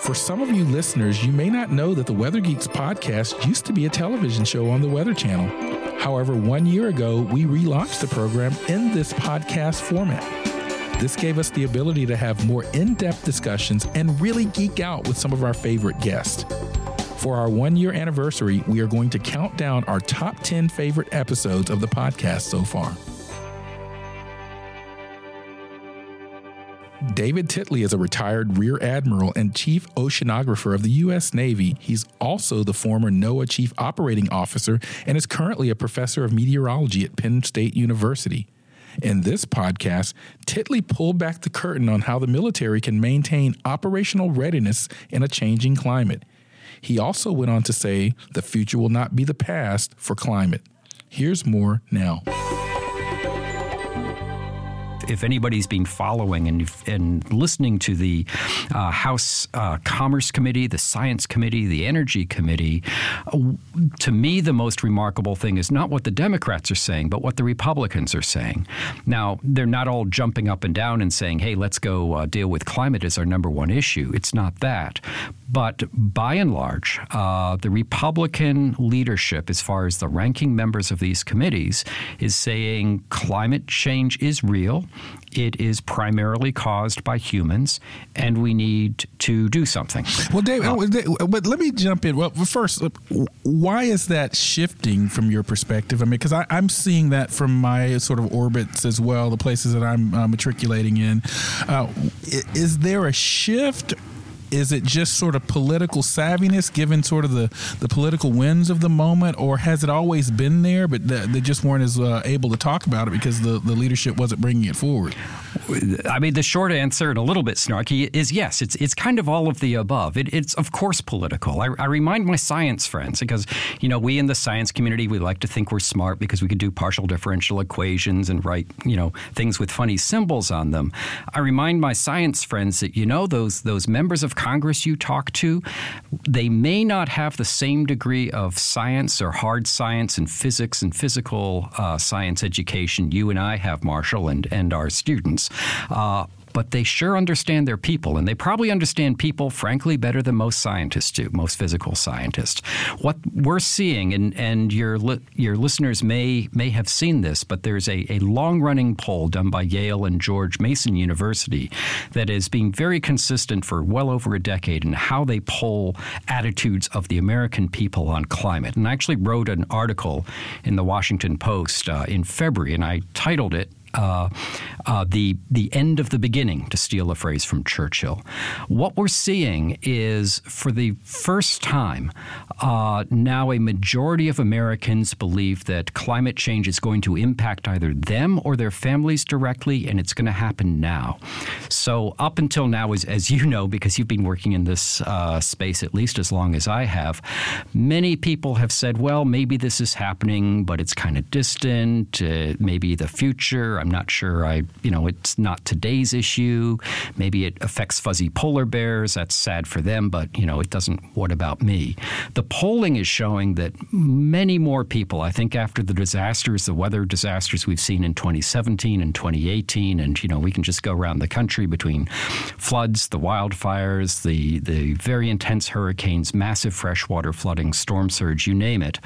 For some of you listeners, you may not know that the Weather Geeks podcast used to be a television show on the Weather Channel. However, one year ago, we relaunched the program in this podcast format. This gave us the ability to have more in depth discussions and really geek out with some of our favorite guests. For our one year anniversary, we are going to count down our top 10 favorite episodes of the podcast so far. David Titley is a retired Rear Admiral and Chief Oceanographer of the U.S. Navy. He's also the former NOAA Chief Operating Officer and is currently a professor of meteorology at Penn State University. In this podcast, Titley pulled back the curtain on how the military can maintain operational readiness in a changing climate. He also went on to say the future will not be the past for climate. Here's more now if anybody's been following and, and listening to the uh, House uh, Commerce Committee, the Science Committee, the Energy Committee, uh, to me, the most remarkable thing is not what the Democrats are saying, but what the Republicans are saying. Now, they're not all jumping up and down and saying, hey, let's go uh, deal with climate as our number one issue. It's not that. But by and large, uh, the Republican leadership, as far as the ranking members of these committees, is saying climate change is real. It is primarily caused by humans, and we need to do something. Well, Dave, uh, but let me jump in. Well, first, why is that shifting from your perspective? I mean, because I'm seeing that from my sort of orbits as well, the places that I'm uh, matriculating in. Uh, is there a shift is it just sort of political savviness given sort of the, the political winds of the moment or has it always been there but they just weren't as uh, able to talk about it because the, the leadership wasn't bringing it forward I mean, the short answer and a little bit snarky is yes. It's it's kind of all of the above. It, it's of course political. I, I, remind my science friends because you know we in the science community we like to think we're smart because we can do partial differential equations and write you know things with funny symbols on them. I remind my science friends that you know those those members of Congress you talk to, they may not have the same degree of science or hard science and physics and physical uh, science education you and I have, Marshall, and and our students. Uh, but they sure understand their people, and they probably understand people, frankly, better than most scientists do, most physical scientists. What we're seeing, and, and your li- your listeners may may have seen this, but there's a, a long running poll done by Yale and George Mason University that is being very consistent for well over a decade in how they poll attitudes of the American people on climate. And I actually wrote an article in the Washington Post uh, in February, and I titled it uh, uh, the the end of the beginning, to steal a phrase from Churchill. What we're seeing is, for the first time, uh, now a majority of Americans believe that climate change is going to impact either them or their families directly, and it's going to happen now. So, up until now, as, as you know, because you've been working in this uh, space at least as long as I have, many people have said, well, maybe this is happening, but it's kind of distant. Uh, maybe the future. I'm not sure. I, you know, it's not today's issue. Maybe it affects fuzzy polar bears. That's sad for them, but you know, it doesn't. What about me? The polling is showing that many more people. I think after the disasters, the weather disasters we've seen in 2017 and 2018, and you know, we can just go around the country between floods, the wildfires, the the very intense hurricanes, massive freshwater flooding, storm surge, you name it.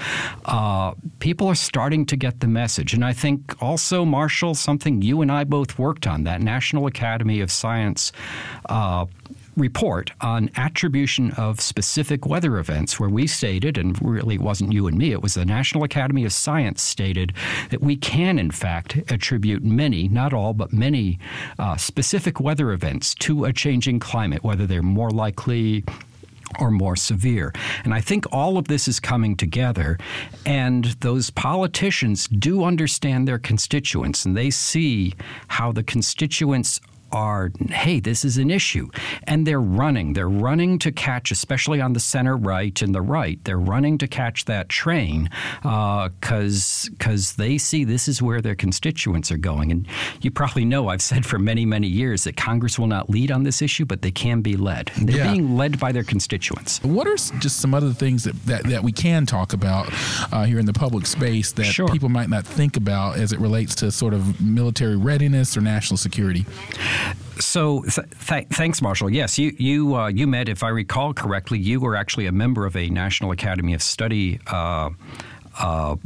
Uh, people are starting to get the message, and I think also Marshall something you and I both worked on, that National Academy of Science uh, report on attribution of specific weather events, where we stated, and really it wasn't you and me, it was the National Academy of Science stated that we can, in fact, attribute many, not all, but many uh, specific weather events to a changing climate, whether they're more likely or more severe. And I think all of this is coming together, and those politicians do understand their constituents, and they see how the constituents are, hey, this is an issue. And they're running. They're running to catch, especially on the center right and the right, they're running to catch that train because uh, cause they see this is where their constituents are going. And you probably know I've said for many, many years that Congress will not lead on this issue, but they can be led. And they're yeah. being led by their constituents. What are just some other things that, that, that we can talk about uh, here in the public space that sure. people might not think about as it relates to sort of military readiness or national security? So, th- th- thanks, Marshall. Yes, you you uh, you met, if I recall correctly, you were actually a member of a National Academy of Study. Uh, uh,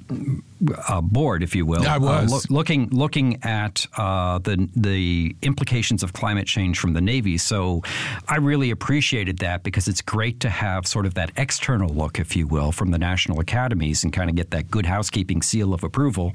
uh, board, if you will. I was uh, lo- looking looking at uh, the the implications of climate change from the Navy. So I really appreciated that because it's great to have sort of that external look, if you will, from the national academies and kind of get that good housekeeping seal of approval.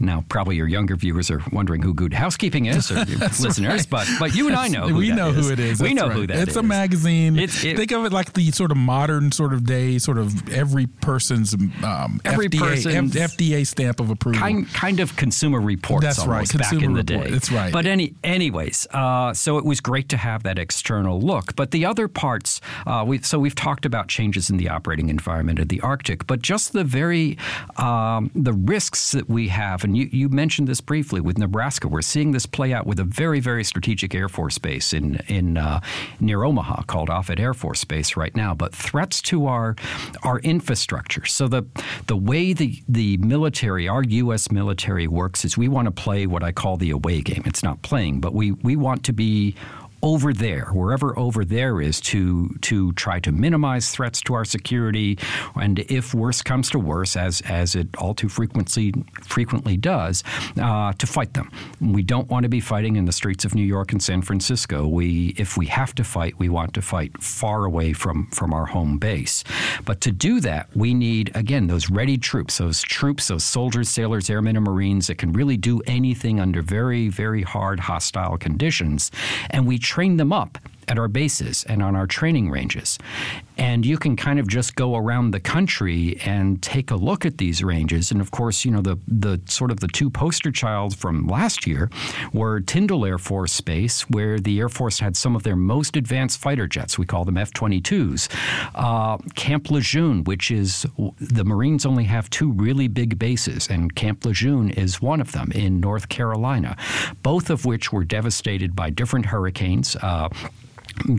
Now, probably your younger viewers are wondering who Good Housekeeping is, or listeners, right. but but you and I know. we know is. who it is. We That's know right. who that it's is. a magazine. It's, it, Think of it like the sort of modern sort of day, sort of every person's um, every FDA, person's F- FDA stamp of approval. Kind, kind of consumer reports. That's right. Consumer back in the report. day. That's right. But any, anyways, uh, so it was great to have that external look. But the other parts, uh, we so we've talked about changes in the operating environment of the Arctic, but just the very um, the risks that we have, and you, you mentioned this briefly with Nebraska. We're seeing this play out with a very very strategic Air Force base in in uh, near Omaha called Offutt Air Force Base right now. But threats to our our infrastructure. So the the way the the military, our U.S. military works is we want to play what I call the away game. It's not playing, but we, we want to be over there, wherever over there is, to to try to minimize threats to our security, and if worse comes to worse, as as it all too frequently frequently does, uh, to fight them. We don't want to be fighting in the streets of New York and San Francisco. We, if we have to fight, we want to fight far away from from our home base. But to do that, we need again those ready troops, those troops, those soldiers, sailors, airmen, and Marines that can really do anything under very very hard hostile conditions, and we train them up at our bases and on our training ranges. And you can kind of just go around the country and take a look at these ranges. And of course, you know, the, the sort of the two poster childs from last year were Tyndall Air Force Base, where the Air Force had some of their most advanced fighter jets. We call them F 22s. Uh, Camp Lejeune, which is the Marines only have two really big bases, and Camp Lejeune is one of them in North Carolina, both of which were devastated by different hurricanes. Uh,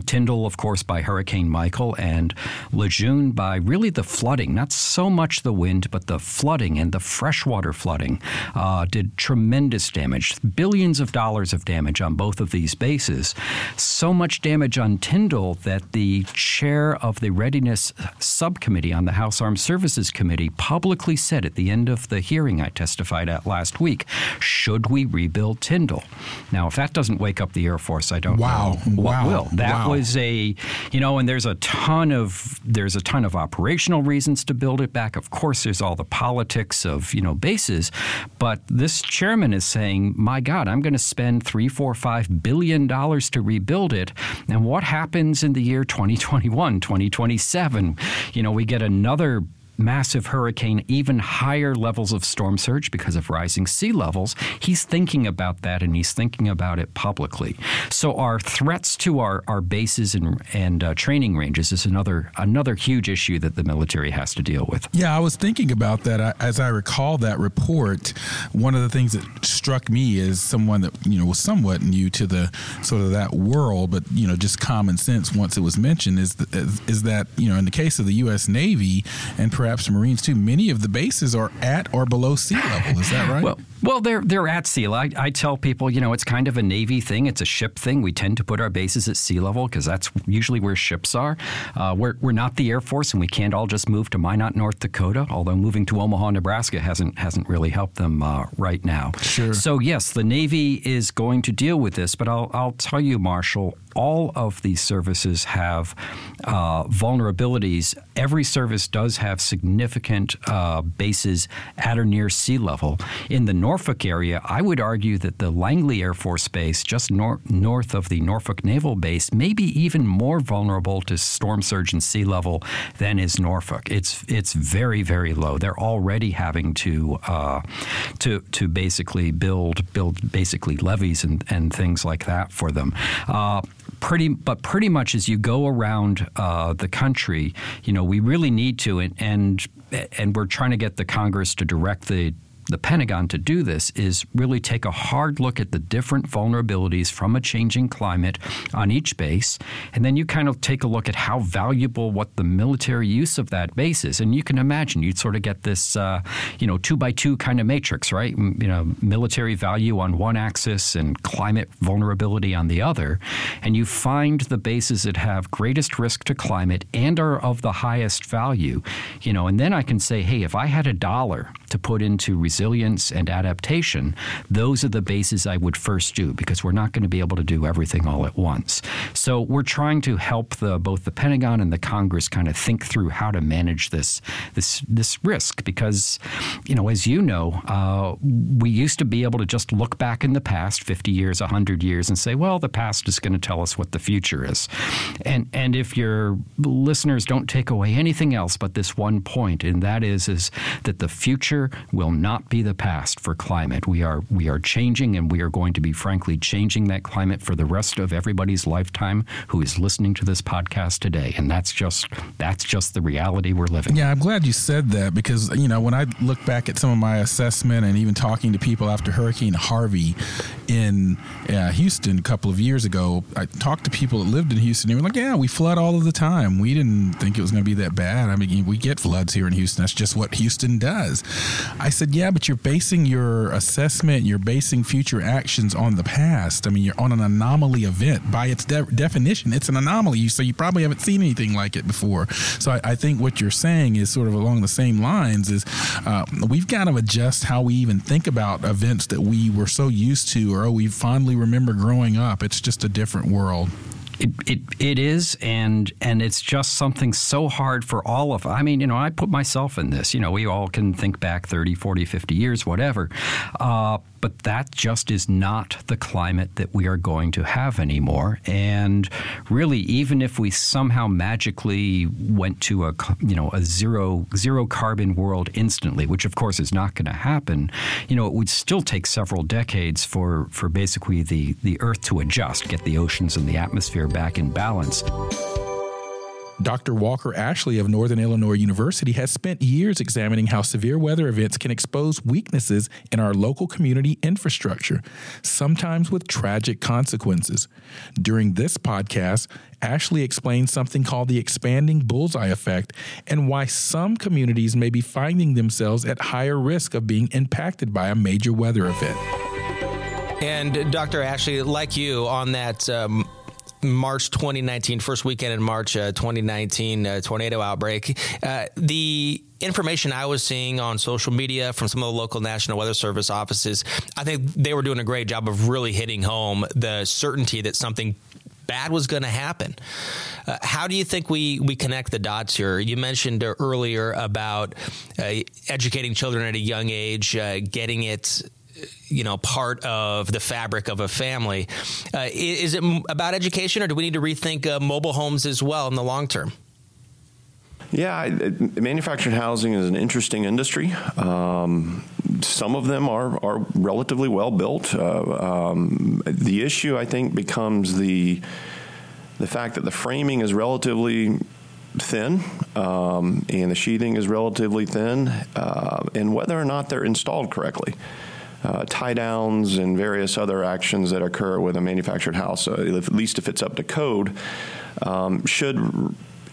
Tyndall, of course, by Hurricane Michael, and Lejeune by really the flooding. Not so much the wind, but the flooding and the freshwater flooding uh, did tremendous damage. Billions of dollars of damage on both of these bases. So much damage on Tyndall that the chair of the Readiness Subcommittee on the House Armed Services Committee publicly said at the end of the hearing I testified at last week should we rebuild Tyndall? Now, if that doesn't wake up the Air Force, I don't wow. know what wow. will. That wow. was a, you know, and there's a ton of there's a ton of operational reasons to build it back. Of course, there's all the politics of you know bases, but this chairman is saying, my God, I'm going to spend three, four, five billion dollars to rebuild it, and what happens in the year 2021, 2027? You know, we get another massive hurricane, even higher levels of storm surge because of rising sea levels, he's thinking about that and he's thinking about it publicly. So our threats to our, our bases and, and uh, training ranges is another another huge issue that the military has to deal with. Yeah, I was thinking about that I, as I recall that report. One of the things that struck me as someone that you know was somewhat new to the sort of that world, but you know just common sense once it was mentioned is is, is that you know in the case of the U.S. Navy and perhaps perhaps Marines too, many of the bases are at or below sea level. Is that right? Well, well, they're they're at sea level. I, I, tell people, you know, it's kind of a Navy thing. It's a ship thing. We tend to put our bases at sea level because that's usually where ships are. Uh, we're we're not the Air Force, and we can't all just move to Minot, North Dakota. Although moving to Omaha, Nebraska hasn't hasn't really helped them uh, right now. Sure. So yes, the Navy is going to deal with this, but I'll I'll tell you, Marshall, all of these services have uh, vulnerabilities. Every service does have significant uh, bases at or near sea level. In the Norfolk area, I would argue that the Langley Air Force Base, just nor- north of the Norfolk Naval Base, may be even more vulnerable to storm surge and sea level than is Norfolk. It's it's very very low. They're already having to uh, to to basically build build basically levees and, and things like that for them. Uh, pretty, but pretty much as you go around uh, the country, you know, we really need to, and, and and we're trying to get the Congress to direct the the Pentagon to do this is really take a hard look at the different vulnerabilities from a changing climate on each base, and then you kind of take a look at how valuable what the military use of that base is. And you can imagine you'd sort of get this, uh, you know, two by two kind of matrix, right? You know, military value on one axis and climate vulnerability on the other, and you find the bases that have greatest risk to climate and are of the highest value, you know, and then I can say, hey, if I had a dollar to put into resilience and adaptation, those are the bases I would first do because we're not going to be able to do everything all at once. So we're trying to help the, both the Pentagon and the Congress kind of think through how to manage this this this risk because, you know, as you know, uh, we used to be able to just look back in the past, 50 years, 100 years, and say, well, the past is going to tell us what the future is. And and if your listeners don't take away anything else but this one point, and that is is that the future will not be the past for climate. We are we are changing, and we are going to be frankly changing that climate for the rest of everybody's lifetime who is listening to this podcast today. And that's just that's just the reality we're living. Yeah, I'm glad you said that because you know when I look back at some of my assessment and even talking to people after Hurricane Harvey in uh, Houston a couple of years ago, I talked to people that lived in Houston. They were like, "Yeah, we flood all of the time. We didn't think it was going to be that bad. I mean, we get floods here in Houston. That's just what Houston does." I said, "Yeah, but you're basing your assessment, you're basing future actions on the past. I mean, you're on an anomaly event by its de- definition. It's an anomaly, so you probably haven't seen anything like it before. So I, I think what you're saying is sort of along the same lines. Is uh, we've got to adjust how we even think about events that we were so used to or oh, we fondly remember growing up. It's just a different world. It, it, it is, and and it's just something so hard for all of I mean, you know, I put myself in this. You know, we all can think back 30, 40, 50 years, whatever. Uh, but that just is not the climate that we are going to have anymore. And really, even if we somehow magically went to a you know a zero zero carbon world instantly, which of course is not going to happen, you know, it would still take several decades for for basically the the Earth to adjust, get the oceans and the atmosphere back in balance. Dr. Walker Ashley of Northern Illinois University has spent years examining how severe weather events can expose weaknesses in our local community infrastructure, sometimes with tragic consequences. During this podcast, Ashley explains something called the expanding bullseye effect and why some communities may be finding themselves at higher risk of being impacted by a major weather event. And Dr. Ashley, like you on that um, March 2019, first weekend in March uh, 2019 uh, tornado outbreak. Uh, the information I was seeing on social media from some of the local National Weather Service offices, I think they were doing a great job of really hitting home the certainty that something bad was going to happen. Uh, how do you think we, we connect the dots here? You mentioned earlier about uh, educating children at a young age, uh, getting it you know part of the fabric of a family. Uh, is it about education, or do we need to rethink uh, mobile homes as well in the long term? Yeah, manufactured housing is an interesting industry. Um, some of them are, are relatively well built. Uh, um, the issue, I think, becomes the the fact that the framing is relatively thin um, and the sheathing is relatively thin, uh, and whether or not they're installed correctly uh, tie downs and various other actions that occur with a manufactured house, uh, at least if it's up to code, um, should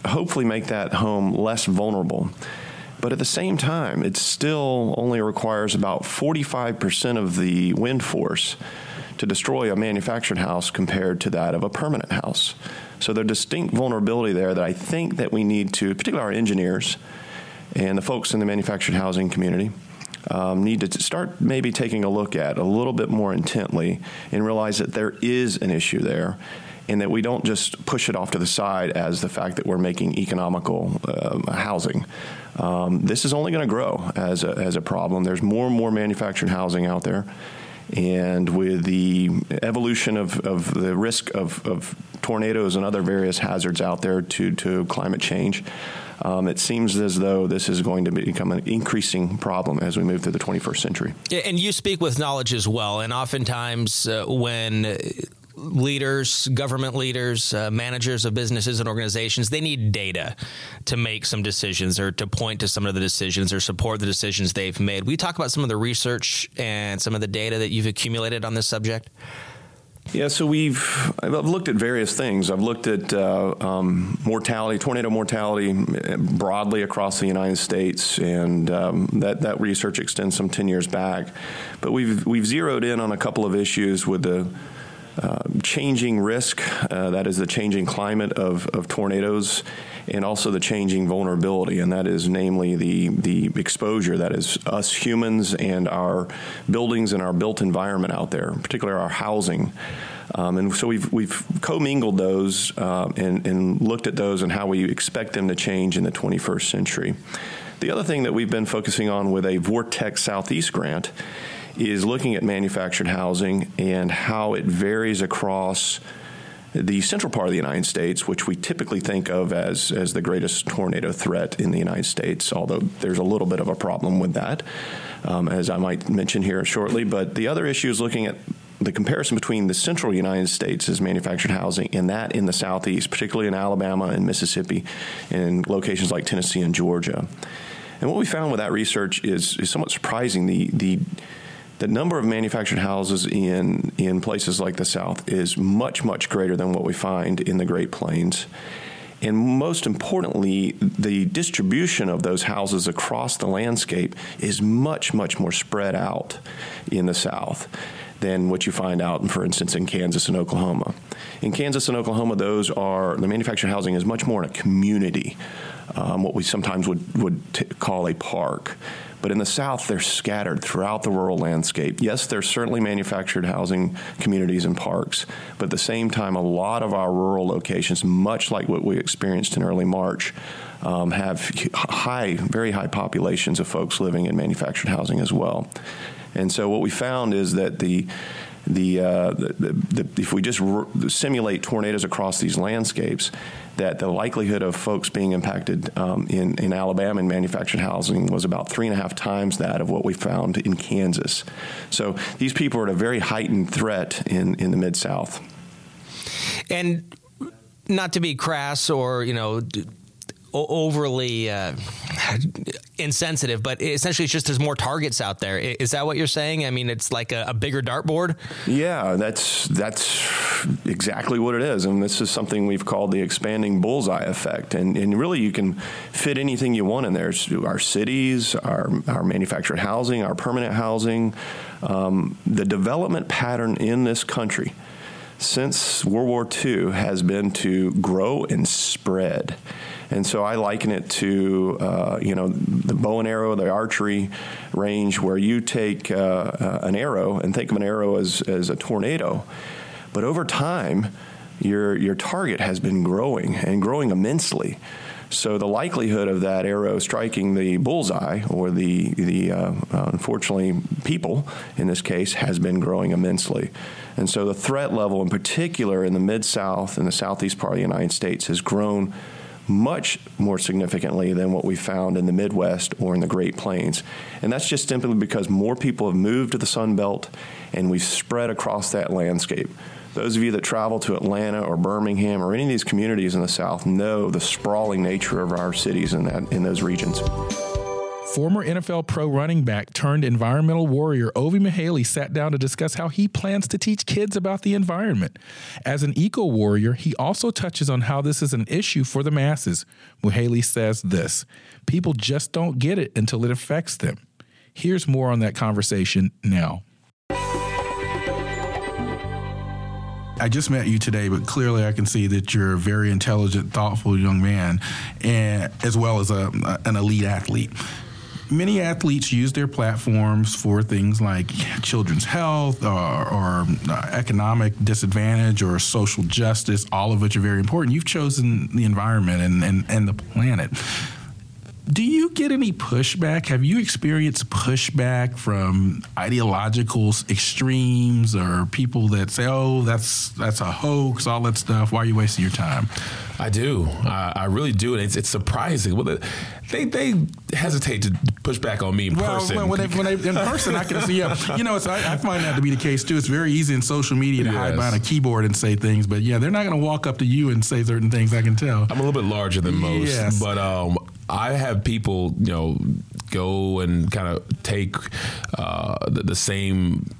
hopefully make that home less vulnerable. But at the same time, it still only requires about 45% of the wind force to destroy a manufactured house compared to that of a permanent house. So there's distinct vulnerability there that I think that we need to, particularly our engineers and the folks in the manufactured housing community, um, need to start maybe taking a look at a little bit more intently and realize that there is an issue there and that we don't just push it off to the side as the fact that we're making economical uh, housing. Um, this is only going to grow as a, as a problem. There's more and more manufactured housing out there. And with the evolution of, of the risk of, of tornadoes and other various hazards out there to, to climate change, um, it seems as though this is going to become an increasing problem as we move through the 21st century. And you speak with knowledge as well. And oftentimes, uh, when leaders, government leaders, uh, managers of businesses and organizations, they need data to make some decisions or to point to some of the decisions or support the decisions they've made. We talk about some of the research and some of the data that you've accumulated on this subject. Yeah, so we've I've looked at various things. I've looked at uh, um, mortality, tornado mortality uh, broadly across the United States, and um, that that research extends some ten years back. But we've we've zeroed in on a couple of issues with the uh, changing risk, uh, that is the changing climate of, of tornadoes, and also the changing vulnerability, and that is namely the, the exposure that is us humans and our buildings and our built environment out there, particularly our housing. Um, and so we've, we've commingled those uh, and, and looked at those and how we expect them to change in the 21st century. The other thing that we've been focusing on with a Vortex Southeast grant is looking at manufactured housing and how it varies across the central part of the United States, which we typically think of as, as the greatest tornado threat in the United States, although there's a little bit of a problem with that, um, as I might mention here shortly. But the other issue is looking at the comparison between the central United States as manufactured housing and that in the southeast, particularly in Alabama and Mississippi, and locations like Tennessee and Georgia. And what we found with that research is, is somewhat surprising. The, the the number of manufactured houses in in places like the South is much much greater than what we find in the Great Plains. And most importantly, the distribution of those houses across the landscape is much, much more spread out in the South than what you find out, for instance, in Kansas and Oklahoma. In Kansas and Oklahoma, those are the manufactured housing is much more in a community, um, what we sometimes would would t- call a park. But in the South, they're scattered throughout the rural landscape. Yes, there's certainly manufactured housing communities and parks, but at the same time, a lot of our rural locations, much like what we experienced in early March, um, have high, very high populations of folks living in manufactured housing as well. And so what we found is that the the, uh, the, the, if we just simulate tornadoes across these landscapes, that the likelihood of folks being impacted um, in, in Alabama in manufactured housing was about three and a half times that of what we found in Kansas. So these people are at a very heightened threat in, in the Mid South. And not to be crass or, you know, overly uh, insensitive, but essentially it's just there's more targets out there. Is that what you're saying? I mean, it's like a, a, bigger dartboard. Yeah, that's that's exactly what it is, and this is something we've called the expanding bullseye effect. And, and really, you can fit anything you want in there. Our cities, our our manufactured housing, our permanent housing, um, the development pattern in this country since World War II has been to grow and spread. And so I liken it to, uh, you know, the bow and arrow, the archery range, where you take uh, uh, an arrow and think of an arrow as, as a tornado. But over time, your, your target has been growing and growing immensely. So the likelihood of that arrow striking the bullseye, or the the uh, uh, unfortunately people in this case, has been growing immensely. And so the threat level, in particular in the mid South and the southeast part of the United States, has grown much more significantly than what we found in the Midwest or in the Great Plains. And that's just simply because more people have moved to the Sun Belt and we've spread across that landscape. Those of you that travel to Atlanta or Birmingham or any of these communities in the South know the sprawling nature of our cities in, that, in those regions. Former NFL pro running back turned environmental warrior Ovie Mughelli sat down to discuss how he plans to teach kids about the environment. As an eco warrior, he also touches on how this is an issue for the masses. Mughelli says this people just don't get it until it affects them. Here's more on that conversation now. I just met you today, but clearly I can see that you're a very intelligent, thoughtful young man, and as well as a, an elite athlete many athletes use their platforms for things like children's health or, or uh, economic disadvantage or social justice, all of which are very important. You've chosen the environment and, and, and the planet. Do you get any pushback? Have you experienced pushback from ideological extremes or people that say, "Oh, that's that's a hoax," all that stuff? Why are you wasting your time? I do. I, I really do, and it's, it's surprising. Well, they they hesitate to push back on me in well, person. When, when, they, when they, in person, I can see. Yeah, you know, I, I, find that to be the case too. It's very easy in social media to yes. hide behind a keyboard and say things, but yeah, they're not going to walk up to you and say certain things. I can tell. I'm a little bit larger than most, yes. but um, I have people, you know, go and kind of take uh, the, the, same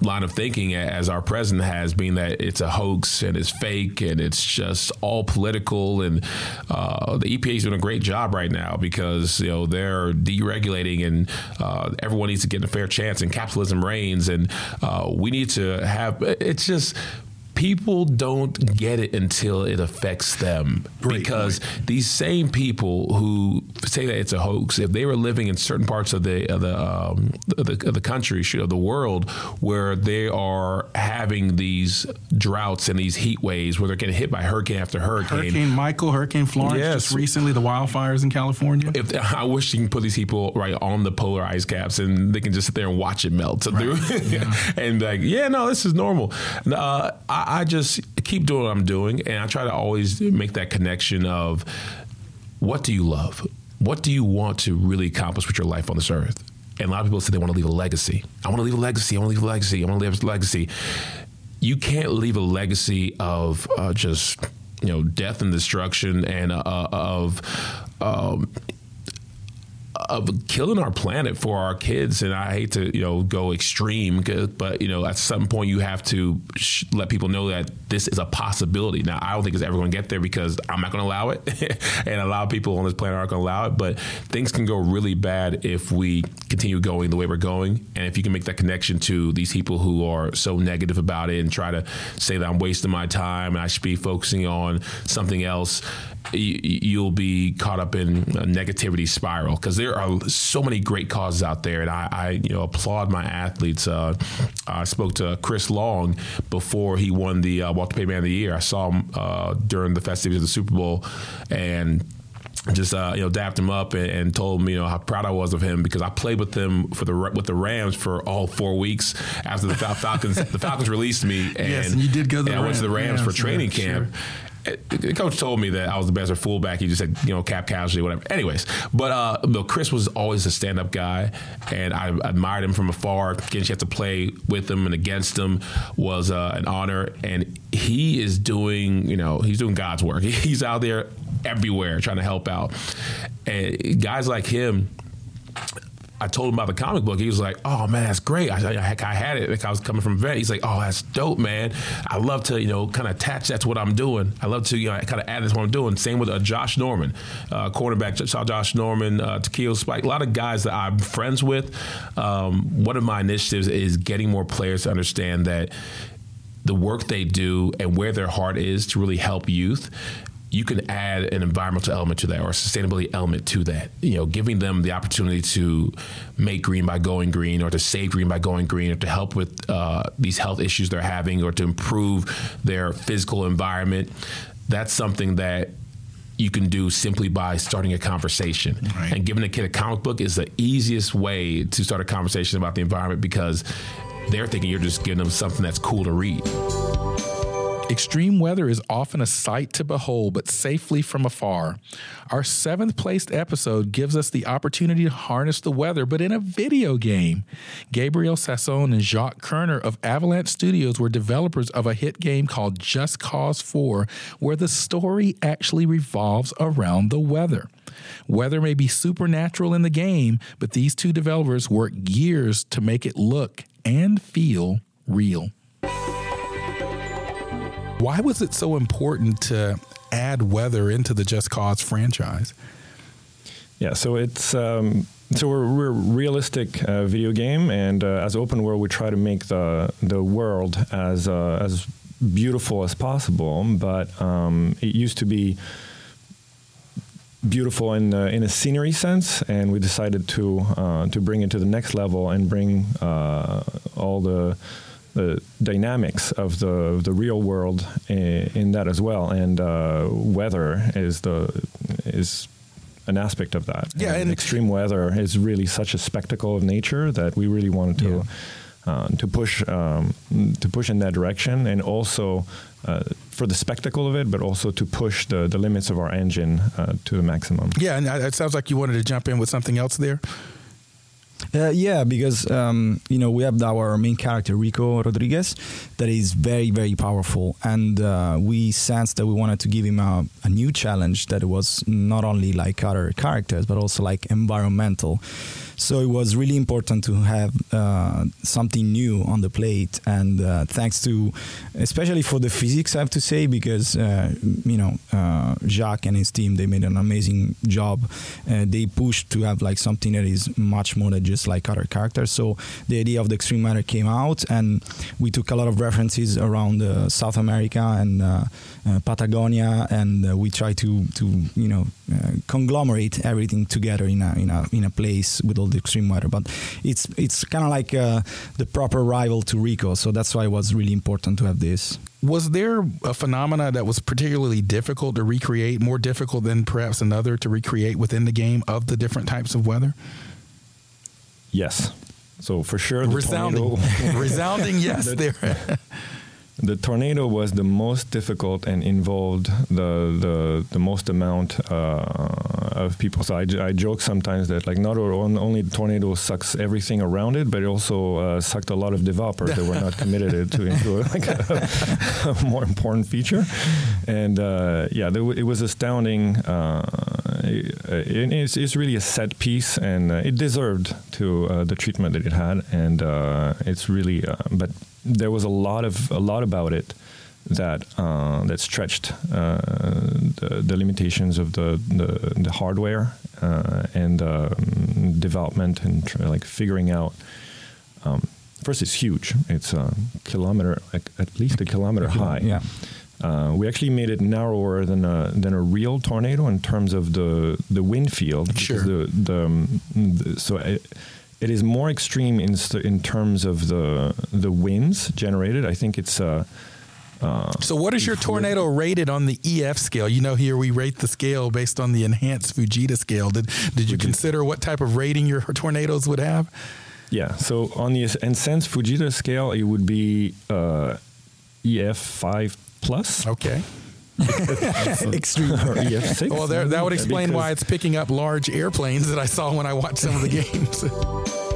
line of thinking as our president has, being that it's a hoax and it's fake and it's just all political. And uh, the EPA is doing a great job right now because you know they're deregulating and uh, everyone needs to get a fair chance. And capitalism reigns, and uh, we need to have. It's just people don't get it until it affects them Great because point. these same people who say that it's a hoax if they were living in certain parts of the of the, um, of the, of the country of the world where they are having these droughts and these heat waves where they're getting hit by hurricane after hurricane hurricane michael hurricane florence yes. just recently the wildfires in california if, i wish you can put these people right on the polar ice caps and they can just sit there and watch it melt right. yeah. and like yeah no this is normal uh, I, I just keep doing what I'm doing, and I try to always make that connection of what do you love? What do you want to really accomplish with your life on this earth? And a lot of people say they want to leave a legacy. I want to leave a legacy. I want to leave a legacy. I want to leave a legacy. You can't leave a legacy of uh, just you know death and destruction and uh, of um, of killing our planet for our kids. And I hate to, you know, go extreme, but you know, at some point you have to sh- let people know that this is a possibility. Now, I don't think it's ever going to get there because I'm not going to allow it, and a lot of people on this planet aren't going to allow it. But things can go really bad if we continue going the way we're going, and if you can make that connection to these people who are so negative about it and try to say that I'm wasting my time and I should be focusing on something else you'll be caught up in a negativity spiral because there are so many great causes out there, and I, I you know applaud my athletes. Uh, I spoke to Chris Long before he won the uh, Walter Payton Man of the Year. I saw him uh, during the festivities of the Super Bowl, and just uh, you know dapped him up and, and, told him you know how proud I was of him because I played with them for the with the Rams for all four weeks after the Falcons the Falcons released me and, yes, and you did go to the I went to the Rams for training yeah, camp. Sure the coach told me that I was the best or fullback. He just said, you know, cap casualty, whatever. Anyways, but uh, but Chris was always a stand up guy, and I admired him from afar. Getting a chance to play with him and against him was uh, an honor, and he is doing, you know, he's doing God's work. He's out there everywhere trying to help out, and guys like him I told him about the comic book. He was like, "Oh man, that's great." I, I, I had it. Like I was coming from vet. He's like, "Oh, that's dope, man. I love to, you know, kind of attach that to what I'm doing. I love to, you know, kind of add this to what I'm doing." Same with uh, Josh Norman, uh, quarterback. Saw Josh Norman, uh, Takeo Spike. A lot of guys that I'm friends with. Um, one of my initiatives is getting more players to understand that the work they do and where their heart is to really help youth you can add an environmental element to that or a sustainability element to that. You know, giving them the opportunity to make green by going green or to save green by going green or to help with uh, these health issues they're having or to improve their physical environment. That's something that you can do simply by starting a conversation. Right. And giving a kid a comic book is the easiest way to start a conversation about the environment because they're thinking you're just giving them something that's cool to read. Extreme weather is often a sight to behold, but safely from afar. Our seventh placed episode gives us the opportunity to harness the weather, but in a video game. Gabriel Sasson and Jacques Kerner of Avalanche Studios were developers of a hit game called Just Cause 4, where the story actually revolves around the weather. Weather may be supernatural in the game, but these two developers worked years to make it look and feel real. Why was it so important to add weather into the Just Cause franchise? Yeah, so it's um, so we're, we're a realistic uh, video game, and uh, as open world, we try to make the the world as uh, as beautiful as possible. But um, it used to be beautiful in uh, in a scenery sense, and we decided to uh, to bring it to the next level and bring uh, all the the dynamics of the the real world in, in that as well. And uh, weather is the is an aspect of that. Yeah, and, and extreme weather is really such a spectacle of nature that we really wanted to. Yeah. Uh, to push um, to push in that direction, and also uh, for the spectacle of it, but also to push the, the limits of our engine uh, to the maximum. Yeah, and it sounds like you wanted to jump in with something else there. Uh, yeah, because um, you know we have our main character Rico Rodriguez, that is very very powerful, and uh, we sensed that we wanted to give him a, a, new challenge that was not only like other characters but also like environmental. So it was really important to have uh, something new on the plate, and uh, thanks to, especially for the physics, I have to say, because uh, you know uh, Jacques and his team they made an amazing job. Uh, they pushed to have like something that is much more than just like other characters. So the idea of the extreme matter came out, and we took a lot of references around uh, South America and Patagonia, and we tried to to you know conglomerate everything together in a in a in a place with all the extreme weather. But it's it's kind of like uh, the proper rival to Rico, so that's why it was really important to have this. Was there a phenomena that was particularly difficult to recreate, more difficult than perhaps another to recreate within the game of the different types of weather? Yes. So for sure, resounding, resounding yes. the, there. the tornado was the most difficult and involved the the, the most amount uh, of people. So I, I joke sometimes that like not only the tornado sucks everything around it, but it also uh, sucked a lot of developers that were not committed to into like a, a, more important feature. And uh, yeah, it was astounding. Uh, it, it's, it's, really a set piece, and uh, it deserved to uh, the treatment that it had. And it's really, but there was a lot of a lot about it that uh, that stretched uh, the, the, limitations of the the, the hardware uh, and um, development and tr- like figuring out. Um, first, it's huge. It's a kilometer, like at least a kilometer high. Yeah. Uh, we actually made it narrower than a than a real tornado in terms of the the wind field. Sure. The, the, um, the so. It, it is more extreme in in terms of the the winds generated. I think it's. Uh, uh, so, what is your tornado rated on the EF scale? You know, here we rate the scale based on the enhanced Fujita scale. Did did you consider what type of rating your tornadoes would have? Yeah. So on the enhanced Fujita scale, it would be uh, EF five plus. Okay. Extreme. EF6. Well, there, that would explain why it's picking up large airplanes that I saw when I watched some of the games.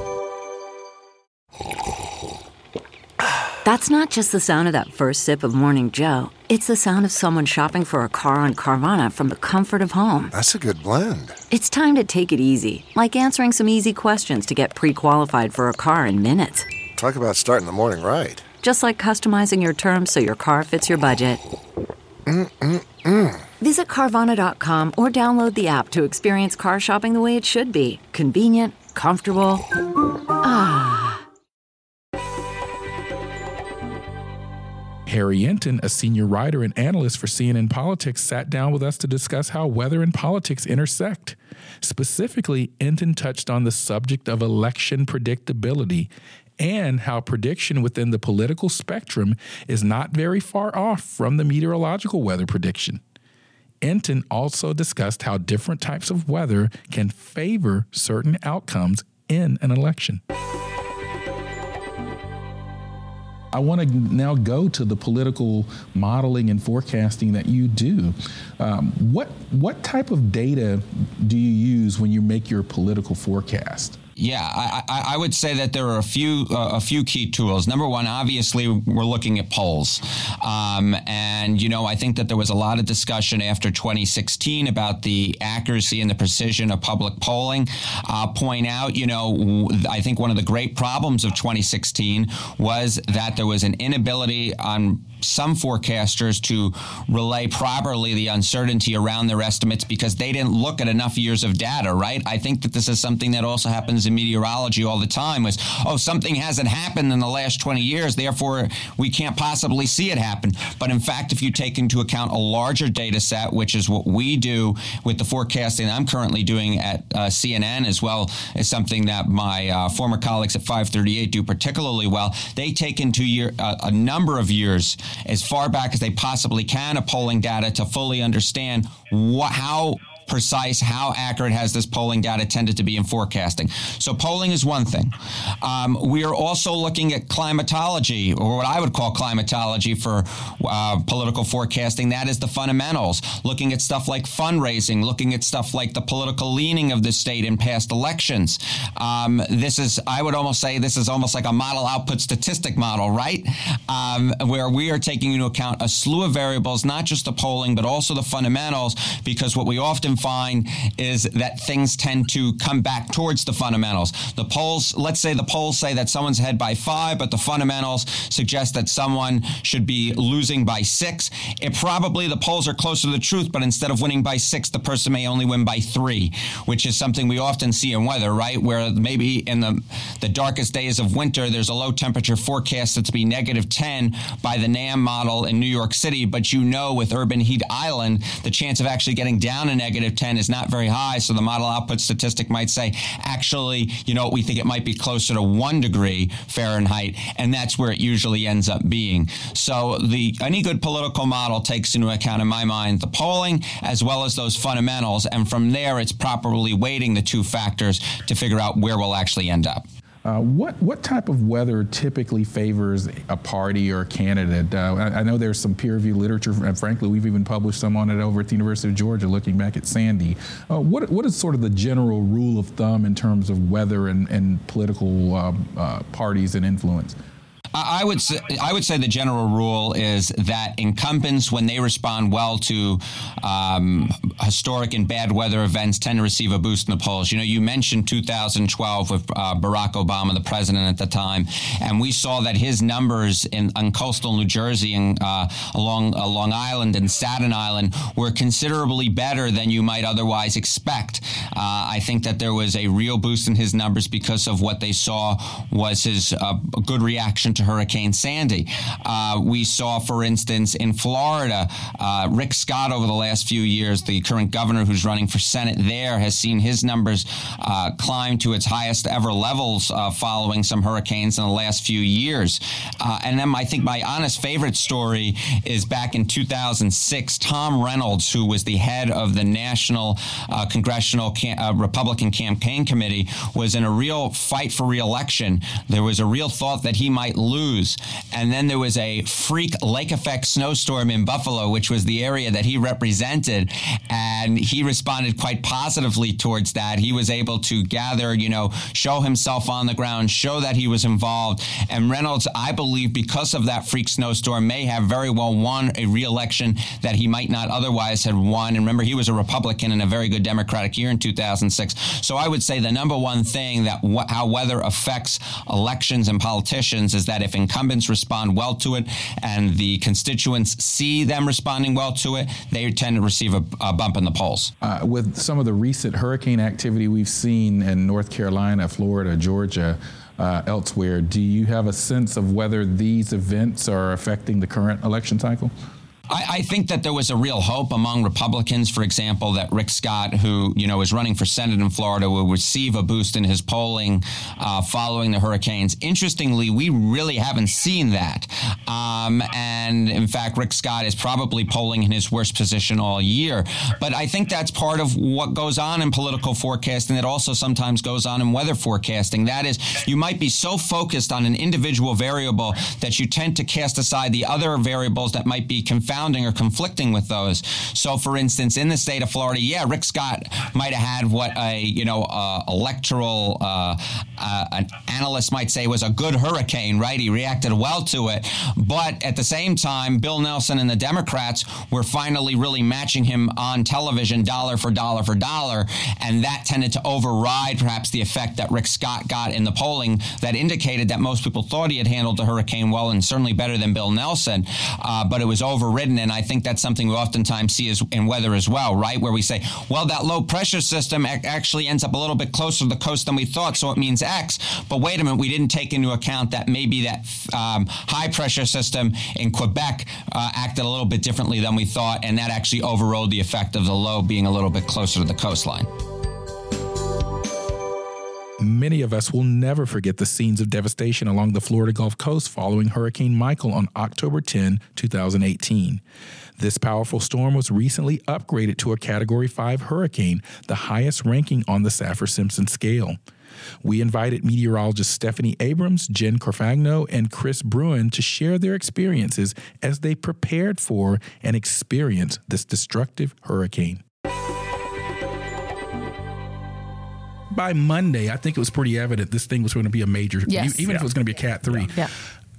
That's not just the sound of that first sip of Morning Joe. It's the sound of someone shopping for a car on Carvana from the comfort of home. That's a good blend. It's time to take it easy, like answering some easy questions to get pre qualified for a car in minutes. Talk about starting the morning right. Just like customizing your terms so your car fits your budget. Mm-mm-mm. Visit Carvana.com or download the app to experience car shopping the way it should be convenient, comfortable. Ah. Harry Enten, a senior writer and analyst for CNN Politics, sat down with us to discuss how weather and politics intersect. Specifically, Enten touched on the subject of election predictability and how prediction within the political spectrum is not very far off from the meteorological weather prediction. Enten also discussed how different types of weather can favor certain outcomes in an election. I want to now go to the political modeling and forecasting that you do. Um, what what type of data do you use when you make your political forecast? Yeah, I, I, would say that there are a few uh, a few key tools. Number one, obviously, we're looking at polls, um, and you know I think that there was a lot of discussion after 2016 about the accuracy and the precision of public polling. I'll point out, you know, I think one of the great problems of 2016 was that there was an inability on some forecasters to relay properly the uncertainty around their estimates because they didn't look at enough years of data. Right? I think that this is something that also happens in meteorology all the time was, oh, something hasn't happened in the last 20 years, therefore we can't possibly see it happen. But in fact, if you take into account a larger data set, which is what we do with the forecasting I'm currently doing at uh, CNN, as well as something that my uh, former colleagues at 538 do particularly well, they take into year, uh, a number of years, as far back as they possibly can, of polling data to fully understand what, how precise, how accurate has this polling data tended to be in forecasting. So polling is one thing. Um, we are also looking at climatology, or what I would call climatology for uh, political forecasting. That is the fundamentals. Looking at stuff like fundraising, looking at stuff like the political leaning of the state in past elections. Um, this is, I would almost say, this is almost like a model output statistic model, right? Um, where we are taking into account a slew of variables, not just the polling, but also the fundamentals, because what we often find is that things tend to come back towards the fundamentals. The polls, let's say the polls say that someone's ahead by five, but the fundamentals suggest that someone should be losing by six. It probably the polls are closer to the truth, but instead of winning by six, the person may only win by three, which is something we often see in weather, right? Where maybe in the the darkest days of winter, there's a low temperature forecast that's to be negative 10 by the NAM model in New York City, but you know with Urban Heat Island, the chance of actually getting down a negative 10 is not very high. So the model output statistic might say, actually, you know, we think it might be closer to one degree Fahrenheit, and that's where it usually ends up being. So the any good political model takes into account, in my mind, the polling as well as those fundamentals, and from there, it's properly weighting the two factors to figure out where we'll actually end up. Uh, what what type of weather typically favors a party or a candidate? Uh, I, I, know there's some peer review literature, and frankly, we've even published some on it over at the University of Georgia, looking back at Sandy. Uh, what what is sort of the general rule of thumb in terms of weather and, and political uh, uh, parties and influence? I would say, I would say the general rule is that incumbents, when they respond well to um, historic and bad weather events, tend to receive a boost in the polls. You know, you mentioned 2012 with uh, Barack Obama, the president at the time, and we saw that his numbers in on coastal New Jersey and uh, along uh, Long Island and Staten Island were considerably better than you might otherwise expect. Uh, I think that there was a real boost in his numbers because of what they saw was his uh, good reaction to to Hurricane Sandy. Uh, we saw, for instance, in Florida, uh, Rick Scott over the last few years, the current governor who's running for Senate there, has seen his numbers uh, climb to its highest ever levels uh, following some hurricanes in the last few years. Uh, and then I think my honest favorite story is back in 2006, Tom Reynolds, who was the head of the National uh, Congressional Cam- Republican Campaign Committee, was in a real fight for reelection. There was a real thought that he might lose. And then there was a freak lake effect snowstorm in Buffalo, which was the area that he represented. And he responded quite positively towards that. He was able to gather, you know, show himself on the ground, show that he was involved. And Reynolds, I believe, because of that freak snowstorm, may have very well won a reelection that he might not otherwise have won. And remember, he was a Republican in a very good Democratic year in 2006. So I would say the number one thing that wh- how weather affects elections and politicians is that that if incumbents respond well to it and the constituents see them responding well to it, they tend to receive a, a bump in the polls. Uh, with some of the recent hurricane activity we've seen in North Carolina, Florida, Georgia, uh, elsewhere, do you have a sense of whether these events are affecting the current election cycle? I, I, think that there was a real hope among Republicans, for example, that Rick Scott, who you know is running for Senate in Florida, will receive a boost in his polling uh, following the hurricanes. Interestingly, we really haven't seen that, um, and in fact, Rick Scott is probably polling in his worst position all year. But I think that's part of what goes on in political forecasting. That also sometimes goes on in weather forecasting. That is, you might be so focused on an individual variable that you tend to cast aside the other variables that might be confounded confounding or conflicting with those. So, for instance, in the state of Florida, yeah, Rick Scott might have had what a you know uh, electoral uh, uh, an analyst might say was a good hurricane, right? He reacted well to it, but at the same time, Bill Nelson and the Democrats were finally really matching him on television, dollar for dollar for dollar, and that tended to override perhaps the effect that Rick Scott got in the polling that indicated that most people thought he had handled the hurricane well and certainly better than Bill Nelson, uh, but it was overridden And I think that's something we oftentimes see in weather as well, right? Where we say, well, that low pressure system ac- actually ends up a little bit closer to the coast than we thought, so it means X. But wait a minute, we didn't take into account that maybe that um, high pressure system in Quebec uh, acted a little bit differently than we thought, and that actually overrode the effect of the low being a little bit closer to the coastline. Many of us will never forget the scenes of devastation along the Florida Gulf Coast following Hurricane Michael on October 10, 2018. This powerful storm was recently upgraded to a Category 5 hurricane, the highest ranking on the Saffir Simpson scale. We invited meteorologists Stephanie Abrams, Jen Carfagno, and Chris Bruin to share their experiences as they prepared for and experienced this destructive hurricane. By Monday, I think it was pretty evident this thing was going to be a major, yes. even yeah. if it was going to be a Cat 3. Yeah.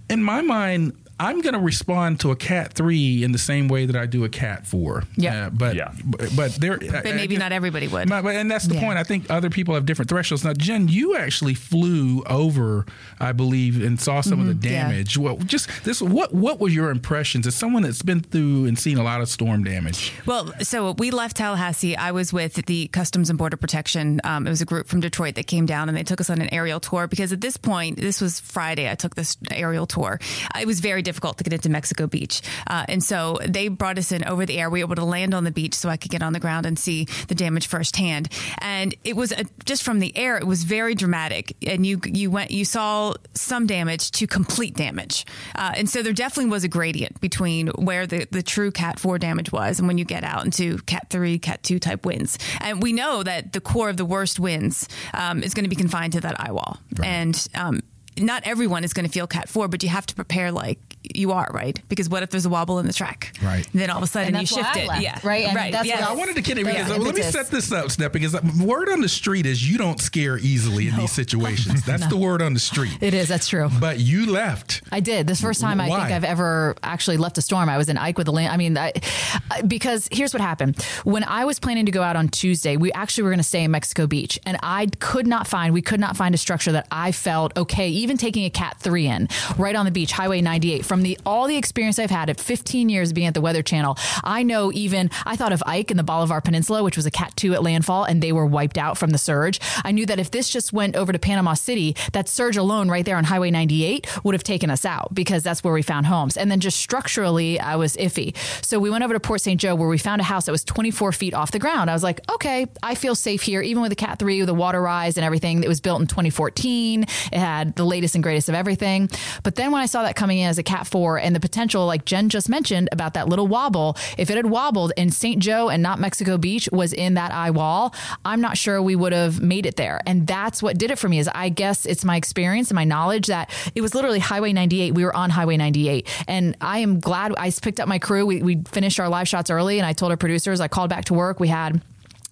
In my mind, I'm going to respond to a cat three in the same way that I do a cat four. Yeah, uh, but, yeah. but but there. But maybe not everybody would. But, and that's the yeah. point. I think other people have different thresholds. Now, Jen, you actually flew over, I believe, and saw some mm-hmm. of the mm-hmm. damage. Yeah. Well, just this. What what were your impressions as someone that's been through and seen a lot of storm damage? Well, so we left Tallahassee. I was with the Customs and Border Protection. Um, it was a group from Detroit that came down and they took us on an aerial tour because at this point, this was Friday. I took this aerial tour. It was very difficult to get into Mexico Beach. Uh, and so they brought us in over the air. We were able to land on the beach so I could get on the ground and see the damage firsthand. And it was a, just from the air, it was very dramatic. And you you went you saw some damage to complete damage. Uh, and so there definitely was a gradient between where the, the true Cat 4 damage was and when you get out into Cat 3, Cat 2 type winds. And we know that the core of the worst winds um, is going to be confined to that eye wall. Right. And um, not everyone is going to feel cat four, but you have to prepare like you are, right? Because what if there's a wobble in the track? Right. And then all of a sudden you shift it. Yeah. Right. And right. That's yes. I wanted to kid you because yeah. let me set this up, Steph, because uh, word on the street is you don't scare easily in these situations. That's no. the word on the street. It is. That's true. But you left. I did. This first time Why? I think I've ever actually left a storm. I was in Ike with the land. I mean, I, because here's what happened. When I was planning to go out on Tuesday, we actually were going to stay in Mexico Beach, and I could not find, we could not find a structure that I felt okay, even taking a cat three in right on the beach, Highway 98. From the all the experience I've had at 15 years being at the Weather Channel, I know even I thought of Ike in the Bolivar Peninsula, which was a cat two at landfall, and they were wiped out from the surge. I knew that if this just went over to Panama City, that surge alone right there on Highway 98 would have taken us out because that's where we found homes. And then just structurally, I was iffy. So we went over to Port St. Joe where we found a house that was 24 feet off the ground. I was like, okay, I feel safe here, even with the Cat 3, with the water rise and everything. It was built in 2014. It had the latest and greatest of everything. But then when I saw that coming in as a Cat 4 and the potential, like Jen just mentioned about that little wobble, if it had wobbled and St. Joe and not Mexico Beach was in that eye wall, I'm not sure we would have made it there. And that's what did it for me is I guess it's my experience and my knowledge that it was literally Highway 98. We were on Highway 98. And I am glad I picked up my crew. We, we finished our live shots early and I told our producers, I called back to work. We had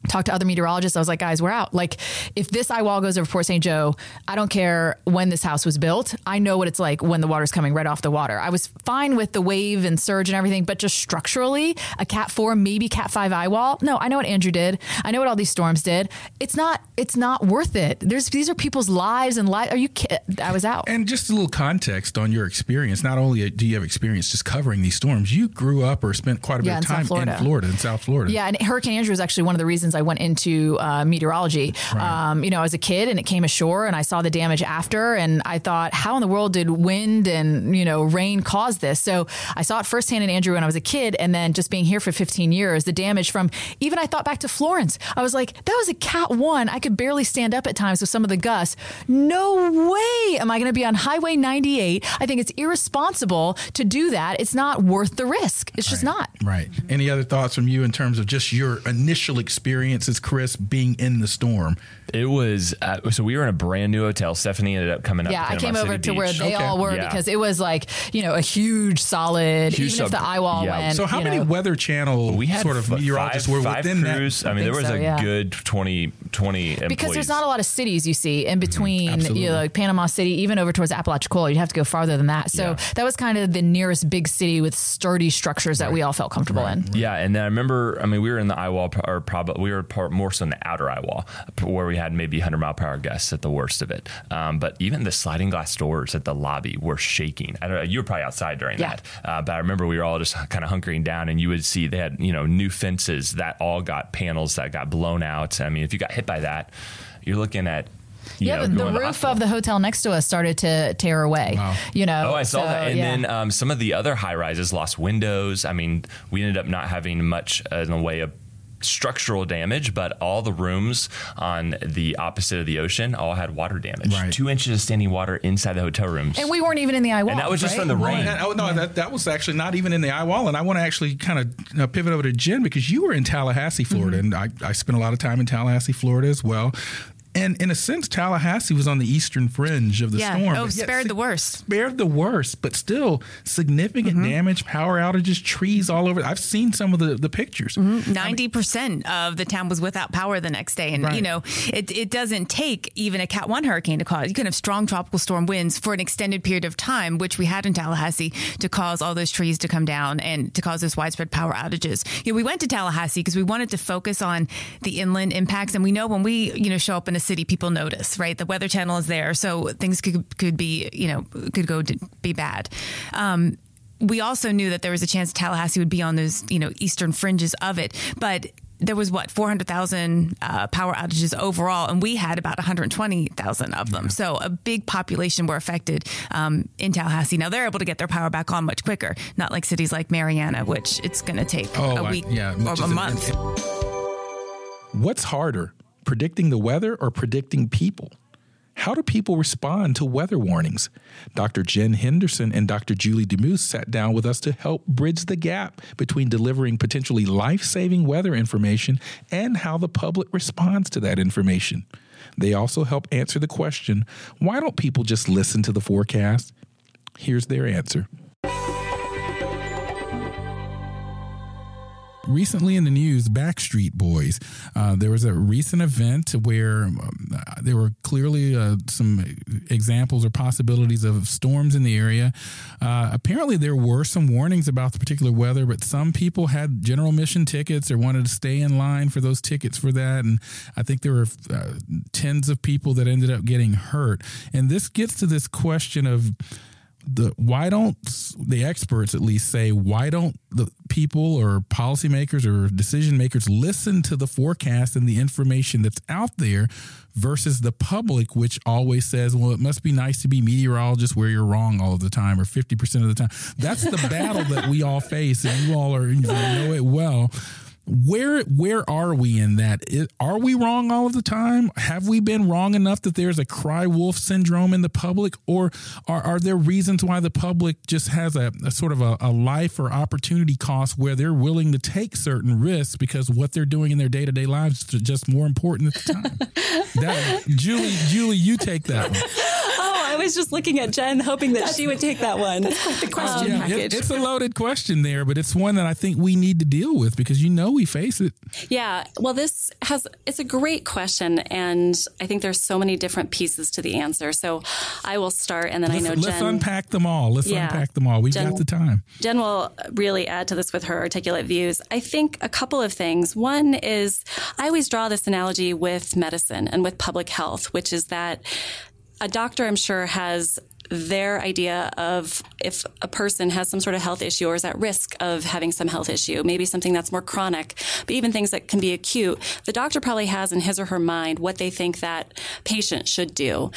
talked to other meteorologists. I was like, guys, we're out. Like, if this eye wall goes over Port St. Joe, I don't care when this house was built. I know what it's like when the water's coming right off the water. I was fine with the wave and surge and everything, but just structurally, a Cat Four, maybe Cat Five eye wall. No, I know what Andrew did. I know what all these storms did. It's not. It's not worth it. There's these are people's lives and lives. Are you? I was out. And just a little context on your experience. Not only do you have experience just covering these storms, you grew up or spent quite a yeah, bit of time in Florida, in South Florida. Yeah, and Hurricane Andrew was actually one of the reasons I went into uh, meteorology. Right. Um, you know, as a kid, and it came ashore, and I saw the damage after, and I thought, how in the world did wind and you know rain cause this? So I saw it firsthand in Andrew when I was a kid, and then just being here for 15 years, the damage from even I thought back to Florence. I was like, that was a Cat One. I could barely stand up at times with some of the gusts. No way am I going to be on Highway 98. I think it's irresponsible to do that. It's not worth the risk. It's right. just not. Right. Any other thoughts from you in terms of just your initial experiences, Chris, being in the storm? It was uh, so we were in a brand new hotel. Stephanie ended up coming up. Yeah, I came over City to Beach. where they Okay. all were Yeah. because it was like you know a huge solid. Huge even if the eye wall yeah. went. So, how many know, Weather Channel We had sort of f- meteorologists five, were five within crews. that? I mean, there was so, a yeah. good 20, 20 employees. because there's not a lot of cities you see in between Absolutely. you know, like Panama City, even over towards Apalachicola. You'd have to go farther than that. So Yeah. that was kind of the nearest big city with sturdy structures that we all felt comfortable in. Yeah, and then I remember. I mean, we were in the eye wall, or probably we we were part, more so in the outer eye wall, where we had maybe 100 mile per hour gusts at the worst of it. Um, but even the sliding glass doors at the lobby were shaking. I don't know. You were probably outside during yeah. that, uh, but I remember we were all just kind of hunkering down, and you would see they had you know new fences that all got panels that got blown out. I mean, if you got hit by that, you're looking at yeah, know, the roof of the hotel next to us started to tear away. Wow. You know, oh, I saw so, that. And yeah. then um, some of the other high rises lost windows. I mean, we ended up not having much uh, in the way of structural damage, but all the rooms on the opposite of the ocean all had water damage. Right. Two inches of standing water inside the hotel rooms. And we weren't even in the eye wall. And that was just right? from the rain. oh, no, yeah. that, that was actually not even in the eye wall. And I want to actually kind of uh, pivot over to Jen because you were in Tallahassee, Florida. Mm-hmm. And I, I spent a lot of time in Tallahassee, Florida as well. And in a sense, Tallahassee was on the eastern fringe of the yeah. storm. Oh, spared the worst. Spared the worst, but still significant mm-hmm. damage, power outages, trees all over. I've seen some of the, the pictures. Mm-hmm. 90% I mean, of the town was without power the next day. And, right. you know, it, it doesn't take even a Cat 1 hurricane to cause. You can have strong tropical storm winds for an extended period of time, which we had in Tallahassee, to cause all those trees to come down and to cause those widespread power outages. You know, we went to Tallahassee because we wanted to focus on the inland impacts. And we know when we, you know, show up in a city, people notice, right? The Weather Channel is there, so things could could be, you know, could go be bad. Um, we also knew that there was a chance Tallahassee would be on those, you know, eastern fringes of it, but there was what 400,000 uh, power outages overall, and we had about 120,000 of them. So a big population were affected um, in Tallahassee. Now they're able to get their power back on much quicker, not like cities like Marianna, which it's going to take oh, a week I, yeah, or a month. What's harder, predicting the weather or predicting people? How do people respond to weather warnings? Dr. Jen Henderson and Dr. Julie Demuth sat down with us to help bridge the gap between delivering potentially life saving weather information and how the public responds to that information. They also help answer the question why don't people just listen to the forecast? Here's their answer. Recently in the news, Backstreet Boys. Uh, there was a recent event where um, there were clearly uh, some examples or possibilities of storms in the area. Uh, apparently, there were some warnings about the particular weather, but some people had general mission tickets or wanted to stay in line for those tickets for that. And I think there were uh, tens of people that ended up getting hurt. And this gets to this question of the why don't the experts at least say why don't the people or policymakers or decision makers listen to the forecast and the information that's out there versus the public which always says well it must be nice to be meteorologists where you're wrong all of the time or 50% of the time. That's the battle that we all face and you all are you know it well where where are we in that? Are we wrong all of the time? Have we been wrong enough that there's a cry wolf syndrome in the public, or are, are there reasons why the public just has a, a sort of a, a, life or opportunity cost where they're willing to take certain risks because what they're doing in their day to day lives is just more important at the time? that, Julie, Julie, you take that one. I was just looking at Jen, hoping that she would take that one. That's quite the question um, it, it's a loaded question there, but it's one that I think we need to deal with because you know we face it. Yeah. Well, this has it's a great question, and I think there's so many different pieces to the answer. So I will start, and then let's, I know Jen let's unpack them all. Let's yeah, unpack them all. We've Jen, got the time. Jen will really add to this with her articulate views. I think a couple of things. One is I always draw this analogy with medicine and with public health, which is that a doctor, I'm sure, has their idea of if a person has some sort of health issue or is at risk of having some health issue, maybe something that's more chronic, but even things that can be acute, the doctor probably has in his or her mind what they think that patient should do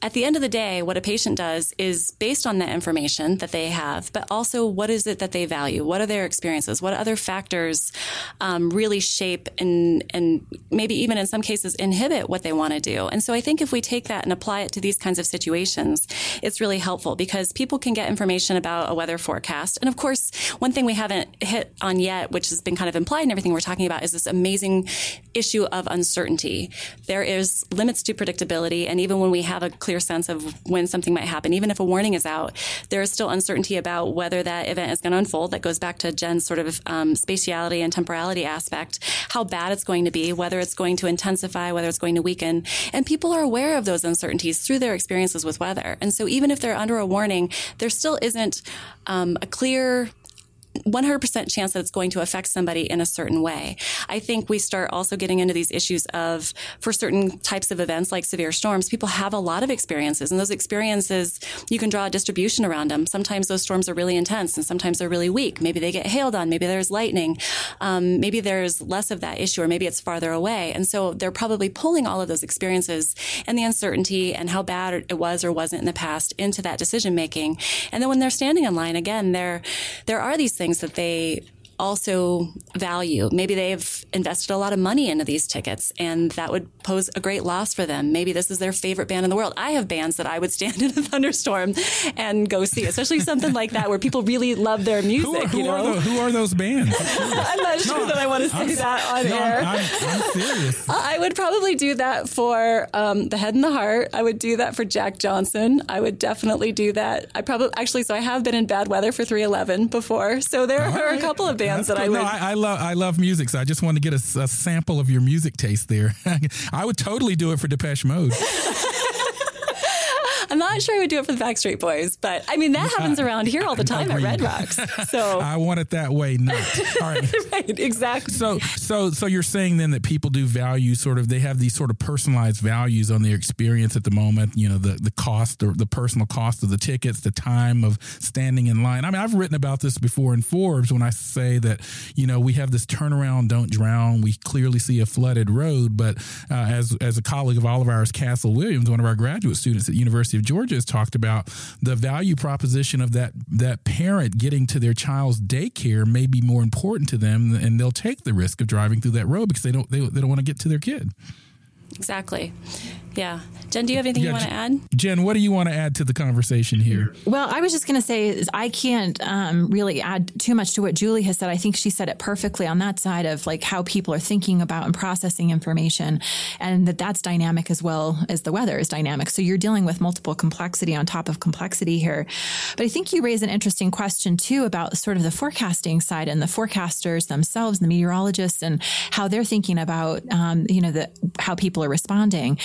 at the end of the day, what a patient does is based on that information that they have, but also what is it that they value? What are their experiences? What other factors um, really shape and and maybe even in some cases inhibit what they want to do? And so I think if we take that and apply it to these kinds of situations, it's really helpful because people can get information about a weather forecast. And of course, one thing we haven't hit on yet, which has been kind of implied in everything we're talking about, is this amazing issue of uncertainty. There is limits to predictability, and even when we have a clear sense of when something might happen. Even if a warning is out, there is still uncertainty about whether that event is going to unfold. That goes back to Jen's sort of um, spatiality and temporality aspect, how bad it's going to be, whether it's going to intensify, whether it's going to weaken. And people are aware of those uncertainties through their experiences with weather. And so even if they're under a warning, there still isn't um, a clear 100% chance that it's going to affect somebody in a certain way. I think we start also getting into these issues of, for certain types of events like severe storms, people have a lot of experiences, and those experiences, you can draw a distribution around them. Sometimes those storms are really intense, and sometimes they're really weak. Maybe they get hailed on, maybe there's lightning, um, maybe there's less of that issue, or maybe it's farther away. And so they're probably pulling all of those experiences and the uncertainty and how bad it was or wasn't in the past into that decision making. And then when they're standing in line, again, there there are these things that they also value. Maybe they've invested a lot of money into these tickets and that would pose a great loss for them. Maybe this is their favorite band in the world. I have bands that I would stand in a thunderstorm and go see, especially something like that where people really love their music. Who are, who you know? are, those, who are those bands? I'm not sure no, that I want to say I'm, that on no, air. I'm, I'm, serious. I would probably do that for um, The Head and the Heart. I would do that for Jack Johnson. I would definitely do that. I probably, actually, so I have been in bad weather for 311 before. So there All are right. a couple of bands That's that cool. I would. No, I, I, love I love music, so I just want to get a, a sample of your music taste there. I would totally do it for Depeche Mode. I'm not sure I would do it for the Backstreet Boys, but I mean that happens around here all the time at Red Rocks. So I want it that way, not all right. right, exactly. So, so, so you're saying then that people do value sort of they have these sort of personalized values on their experience at the moment. You know, the the cost or the personal cost of the tickets, the time of standing in line. I mean, I've written about this before in Forbes when I say that you know we have this turnaround, don't drown. We clearly see a flooded road, but uh, as as a colleague of all of ours, Castle Williams, one of our graduate students at University of Georgia has talked about the value proposition of that that parent getting to their child's daycare may be more important to them, and they'll take the risk of driving through that road because they don't they, they don't want to get to their kid. Exactly. Yeah. Jen, do you have anything yeah, you want to add? Jen, what do you want to add to the conversation here? Well, I was just going to say I can't um, really add too much to what Julie has said. I think she said it perfectly on that side of like how people are thinking about and processing information, and that that's dynamic as well as the weather is dynamic. So you're dealing with multiple complexity on top of complexity here. But I think you raise an interesting question too about sort of the forecasting side and the forecasters themselves, the meteorologists, and how they're thinking about um, you know the how people are responding.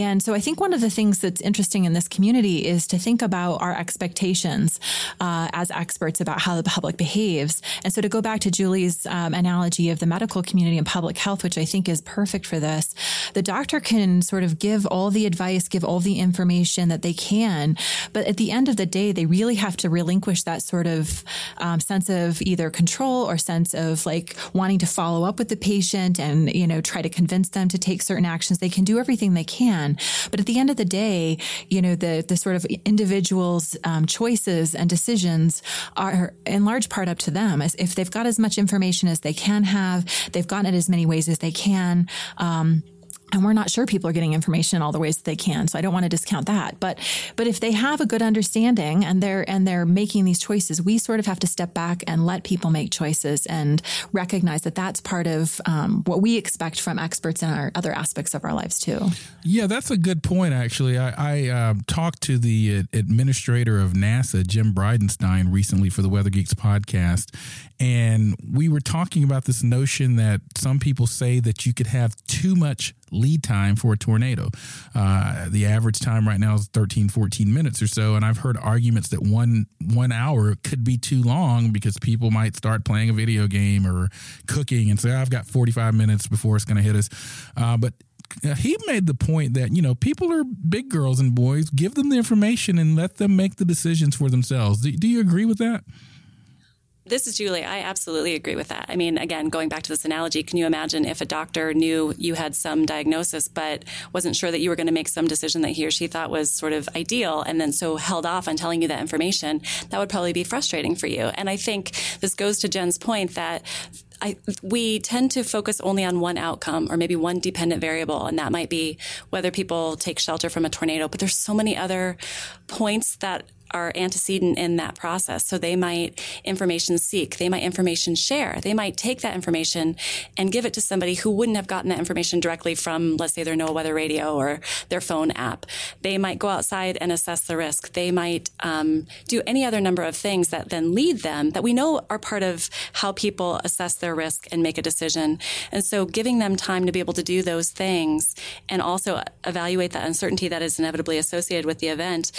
And so I think one of the things that's interesting in this community is to think about our expectations uh, as experts about how the public behaves. And so to go back to Julie's um, analogy of the medical community and public health, which I think is perfect for this, the doctor can sort of give all the advice, give all the information that they can. But at the end of the day, they really have to relinquish that sort of um, sense of either control or sense of like wanting to follow up with the patient and, you know, try to convince them to take certain actions. They can do everything they can. But at the end of the day, you know, the, the sort of individual's um, choices and decisions are in large part up to them. As if they've got as much information as they can have, they've gotten it as many ways as they can. Um, and we're not sure people are getting information in all the ways that they can so i don't want to discount that. But but if they have a good understanding and they're and they're making these choices we sort of have to step back and let people make choices and recognize that that's part of um, what we expect from experts in our other aspects of our lives too. Yeah that's a good point actually. I, I uh, talked to the administrator of nasa jim bridenstine recently for the weather geeks podcast and we were talking about this notion that some people say that you could have too much lead time for a tornado. Uh, the average time right now is 13, 14 minutes or so. And I've heard arguments that one, one hour could be too long because people might start playing a video game or cooking and say, I've got 45 minutes before it's going to hit us. Uh, but he made the point that you know people are big girls and boys give them the information and let them make the decisions for themselves do, do you agree with that this is Julie. I absolutely agree with that. I mean, again, going back to this analogy, can you imagine if a doctor knew you had some diagnosis but wasn't sure that you were going to make some decision that he or she thought was sort of ideal and then so held off on telling you that information? That would probably be frustrating for you. And I think this goes to Jen's point that I, we tend to focus only on one outcome or maybe one dependent variable, and that might be whether people take shelter from a tornado. But there's so many other points that are antecedent in that process. So they might information seek, they might information share, they might take that information and give it to somebody who wouldn't have gotten that information directly from, let's say, their NOAA weather radio or their phone app. They might go outside and assess the risk. They might um, do any other number of things that then lead them that we know are part of how people assess their risk and make a decision. And so giving them time to be able to do those things and also evaluate the uncertainty that is inevitably associated with the event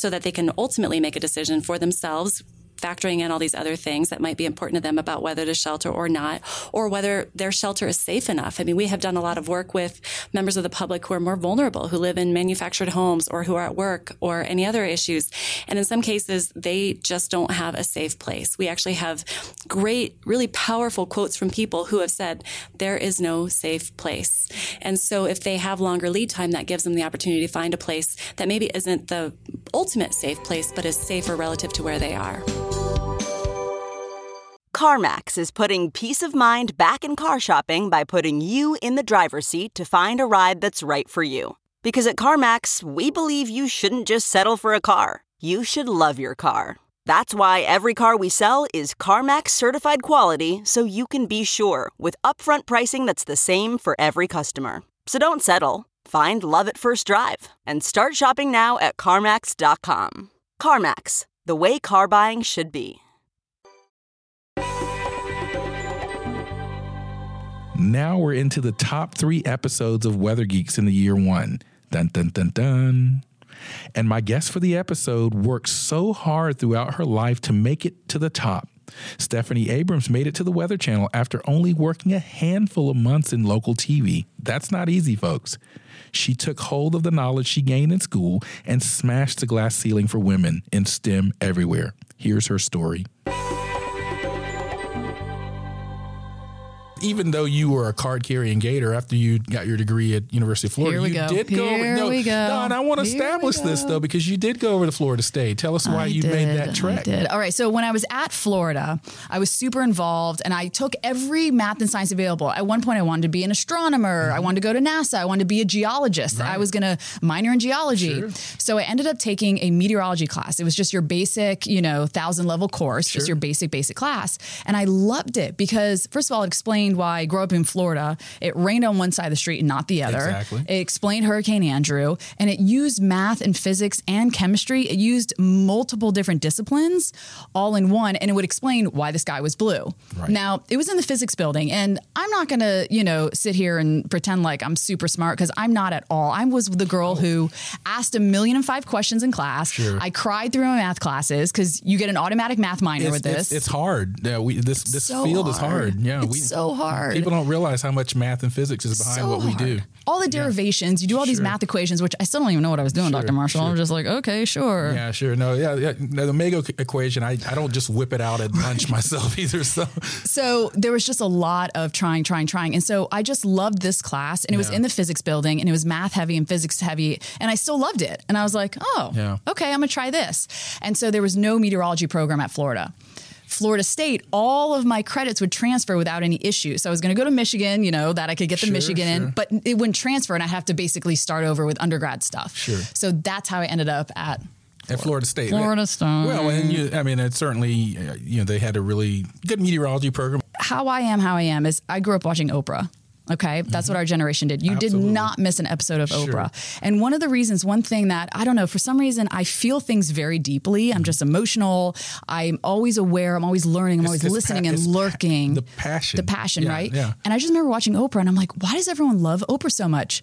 so that they can ultimately make a decision for themselves factoring in all these other things that might be important to them about whether to shelter or not, or whether their shelter is safe enough. I mean, we have done a lot of work with members of the public who are more vulnerable, who live in manufactured homes or who are at work or any other issues. And in some cases, they just don't have a safe place. We actually have great, really powerful quotes from people who have said, there is no safe place. And so if they have longer lead time, that gives them the opportunity to find a place that maybe isn't the ultimate safe place, but is safer relative to where they are. CarMax is putting peace of mind back in car shopping by putting you in the driver's seat to find a ride that's right for you. Because at CarMax, we believe you shouldn't just settle for a car, you should love your car. That's why every car we sell is CarMax certified quality so you can be sure with upfront pricing that's the same for every customer. So don't settle. Find love at first drive and start shopping now at CarMax.com. CarMax, the way car buying should be. Now we're into the top three episodes of Weather Geeks in the year one. Dun dun dun dun. And my guest for the episode worked so hard throughout her life to make it to the top. Stephanie Abrams made it to the Weather Channel after only working a handful of months in local TV. That's not easy, folks. She took hold of the knowledge she gained in school and smashed the glass ceiling for women in STEM everywhere. Here's her story. Even though you were a card carrying gator after you got your degree at University of Florida, you go. did Here go. Over, no, we go. no, and I want to establish this though because you did go over to Florida State. Tell us why I you did, made that trek. I did. All right. So when I was at Florida, I was super involved and I took every math and science available. At one point, I wanted to be an astronomer. I mm-hmm. wanted to go to NASA. I wanted to be a geologist. I was going to minor in geology. So I ended up taking a meteorology class. It was just your basic, you know, thousand level course, just your basic, basic class. And I loved it because, first of all, it explained why I grew up in Florida. It rained on one side of the street and not the other. Exactly. It explained Hurricane Andrew and it used math and physics and chemistry. It used multiple different disciplines all in one and it would explain why the sky was blue. Right. Now, it was in the physics building and I'm not going to, you know, sit here and pretend like I'm super smart because I'm not at all. I was the girl who asked a million and five questions in class. Sure. I cried through my math classes because you get an automatic math minor It's, with this. it's, it's hard. Yeah, we this this So field is hard. hard. Yeah, It's we, so hard. People don't realize how much math and physics is behind so what we hard. do. All the derivations, you do all these math equations, which I still don't even know what I was doing, Sure, Dr. Marshall. sure. I'm just like, okay, sure. Yeah, sure. No, yeah, yeah. No, the omega equation. I, I don't just whip it out at lunch myself either. So So there was just a lot of trying, trying, trying. And so I just loved this class and it was in the physics building and it was math heavy and physics heavy. And I still loved it. And I was like, oh, Yeah. okay, I'm going to try this. And so there was no meteorology program at Florida. Florida State, all of my credits would transfer without any issue. So I was going to go to Michigan, you know, that I could get the Sure, Michigan sure. in, but it wouldn't transfer and I'd have to basically start over with undergrad stuff. Sure. So that's how I ended up at at Florida State, Florida State. Well, and you, I mean, it certainly, uh, you know, they had a really good meteorology program. how I am, how I am is I grew up watching Oprah. Okay, that's what our generation did. You Absolutely. did not miss an episode of Sure. Oprah. And one of the reasons, one thing that I don't know, for some reason, I feel things very deeply. I'm just emotional. I'm always aware. I'm always learning. I'm It's- always listening pa- and it's pa- lurking. the passion. The passion, Yeah, right? yeah. And I just remember watching Oprah and I'm like, why does everyone love Oprah so much?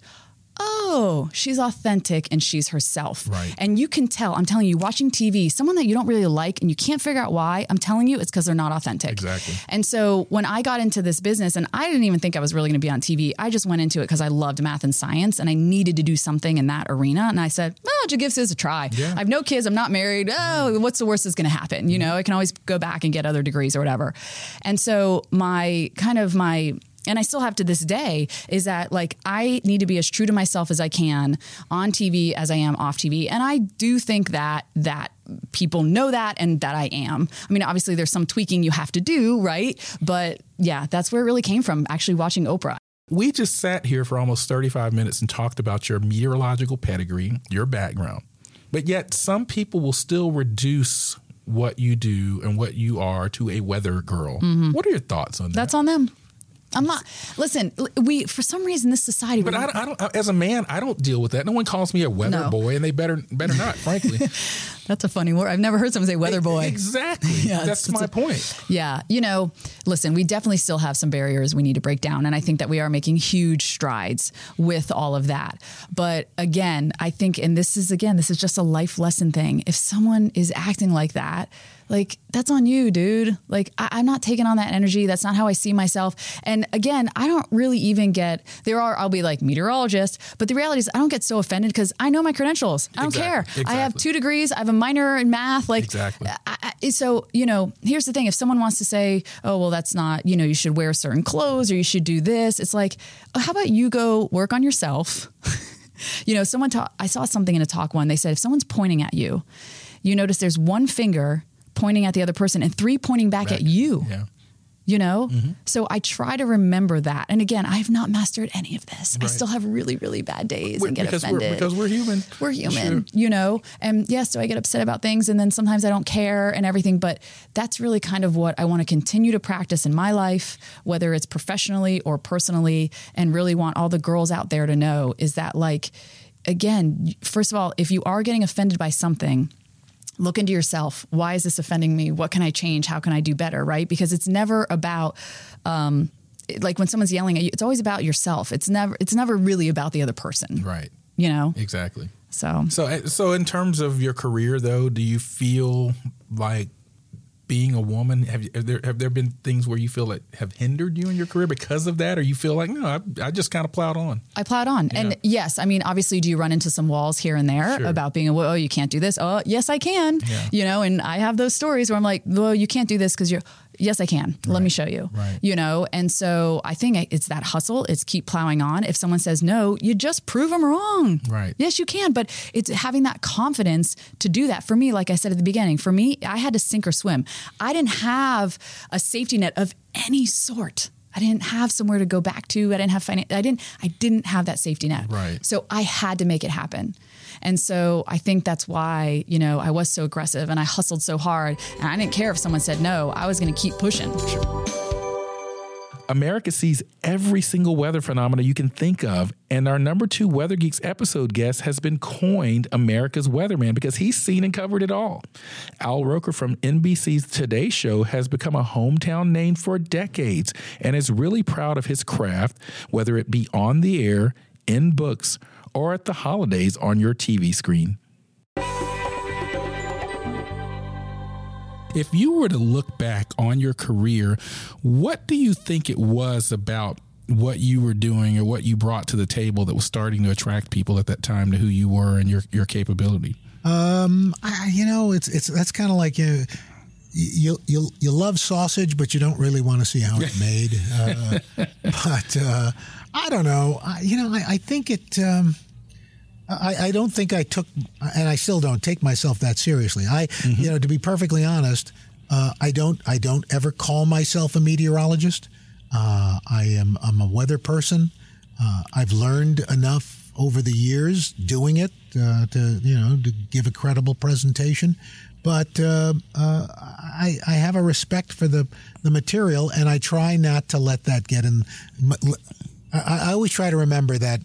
Oh, she's authentic and she's herself. Right. And you can tell, I'm telling you, watching TV, someone that you don't really like and you can't figure out why, I'm telling you, it's because they're not authentic. Exactly. And so when I got into this business, and I didn't even think I was really going to be on TV, I just went into it because I loved math and science and I needed to do something in that arena. And I said, oh, I'll just give this a try. Yeah. I have no kids, I'm not married. Oh, mm. what's the worst that's going to happen? You mm. know, I can always go back and get other degrees or whatever. And so my kind of my, and I still have to this day is that like I need to be as true to myself as I can on TV as I am off TV. And I do think that that people know that and that I am. I mean, obviously there's some tweaking you have to do, right? But yeah, that's where it really came from actually watching Oprah. We just sat here for almost 35 minutes and talked about your meteorological pedigree, your background. But yet, some people will still reduce what you do and what you are to a weather girl. Mm-hmm. What are your thoughts on that? That's on them. I'm not. Listen, we for some reason this society. But I, don't- I don't. As a man, I don't deal with that. No one calls me a weather No. boy, and they better better not. Frankly, That's a funny word. I've never heard someone say weather boy. exactly. Yeah, That's it's- my a- point. Yeah, you know, listen, we definitely still have some barriers we need to break down. And I think that we are making huge strides with all of that. But again, I think, and this is, again, this is just a life lesson thing. If someone is acting like that, like that's on you, dude. Like I, am not taking on that energy. That's not how I see myself. And again, I don't really even get there are I'll be like meteorologist, but the reality is I don't get so offended because I know my credentials. I don't Exactly. care. Exactly. I have two degrees. I have a minor in math. Like Exactly. I, I, so you know, here's the thing: if someone wants to say, "Oh, well, that's not," you know, you should wear certain clothes or you should do this. It's like, oh, how about you go work on yourself? you know, someone taught. I saw something in a talk one. They said if someone's pointing at you, you notice there's one finger pointing at the other person and three pointing back, at you. Yeah. You know, mm-hmm. so I try to remember that. And again, I have not mastered any of this. I still have really, really bad days We're- and get because offended we're because we're human. we're human, Sure. you know? And yes, do I get upset about things? And then sometimes I don't care and everything. But that's really kind of what I want to continue to practice in my life, whether it's professionally or personally, and really want all the girls out there to know is that, like, again, first of all, if you are getting offended by something, look into yourself. Why is this offending me? What can I change? How can I do better? Right? Because it's never about, um, like when someone's yelling at you, it's always about yourself. It's never, it's never really about the other person. Right. You know? Exactly. So, So, uh, so in terms of your career, though, do you feel like being a woman have, you, have there have there been things where you feel that have hindered you in your career because of that, or you feel like no, I, I just kind of plowed on? I plowed on. And yes, I mean, obviously, do you run into some walls here and there Sure. about being a, oh, you can't do this? Oh, yes, I can. You know, and I have those stories where I'm like, well, you can't do this because you're, yes, I can. Let me show you. Right. You know, and so I think it's that hustle. It's keep plowing on. If someone says no, you just prove them wrong. Right. Yes, you can, but it's having that confidence to do that. For me, like I said at the beginning, for me, I had to sink or swim. I didn't have a safety net of any sort. I didn't have somewhere to go back to. I didn't have finance. I didn't. I didn't have that safety net. Right. So I had to make it happen. And so I think that's why you know I was so aggressive and I hustled so hard, and I didn't care if someone said no. I was going to keep pushing. America sees every single weather phenomena you can think of, and our number two Weather Geeks episode guest has been coined America's weatherman because he's seen and covered it all. Al Roker from NBC's Today Show has become a hometown name for decades and is really proud of his craft, whether it be on the air, in books, or at the holidays on your TV screen. If you were to look back on your career, what do you think it was about what you were doing or what you brought to the table that was starting to attract people at that time to who you were and your, your capability? Um, I, you know, it's it's that's kind of like you, you you you love sausage, but you don't really want to see how it's made. Uh, but uh, I don't know. I, you know, I, I think it. Um, I, I don't think I took, and I still don't take myself that seriously. I, you know, to be perfectly honest, uh, I don't. I don't ever call myself a meteorologist. Uh, I am. I'm a weather person. Uh, I've learned enough over the years doing it uh, to, you know, to give a credible presentation. But uh, uh, I, I have a respect for the the material, and I try not to let that get in. I, I always try to remember that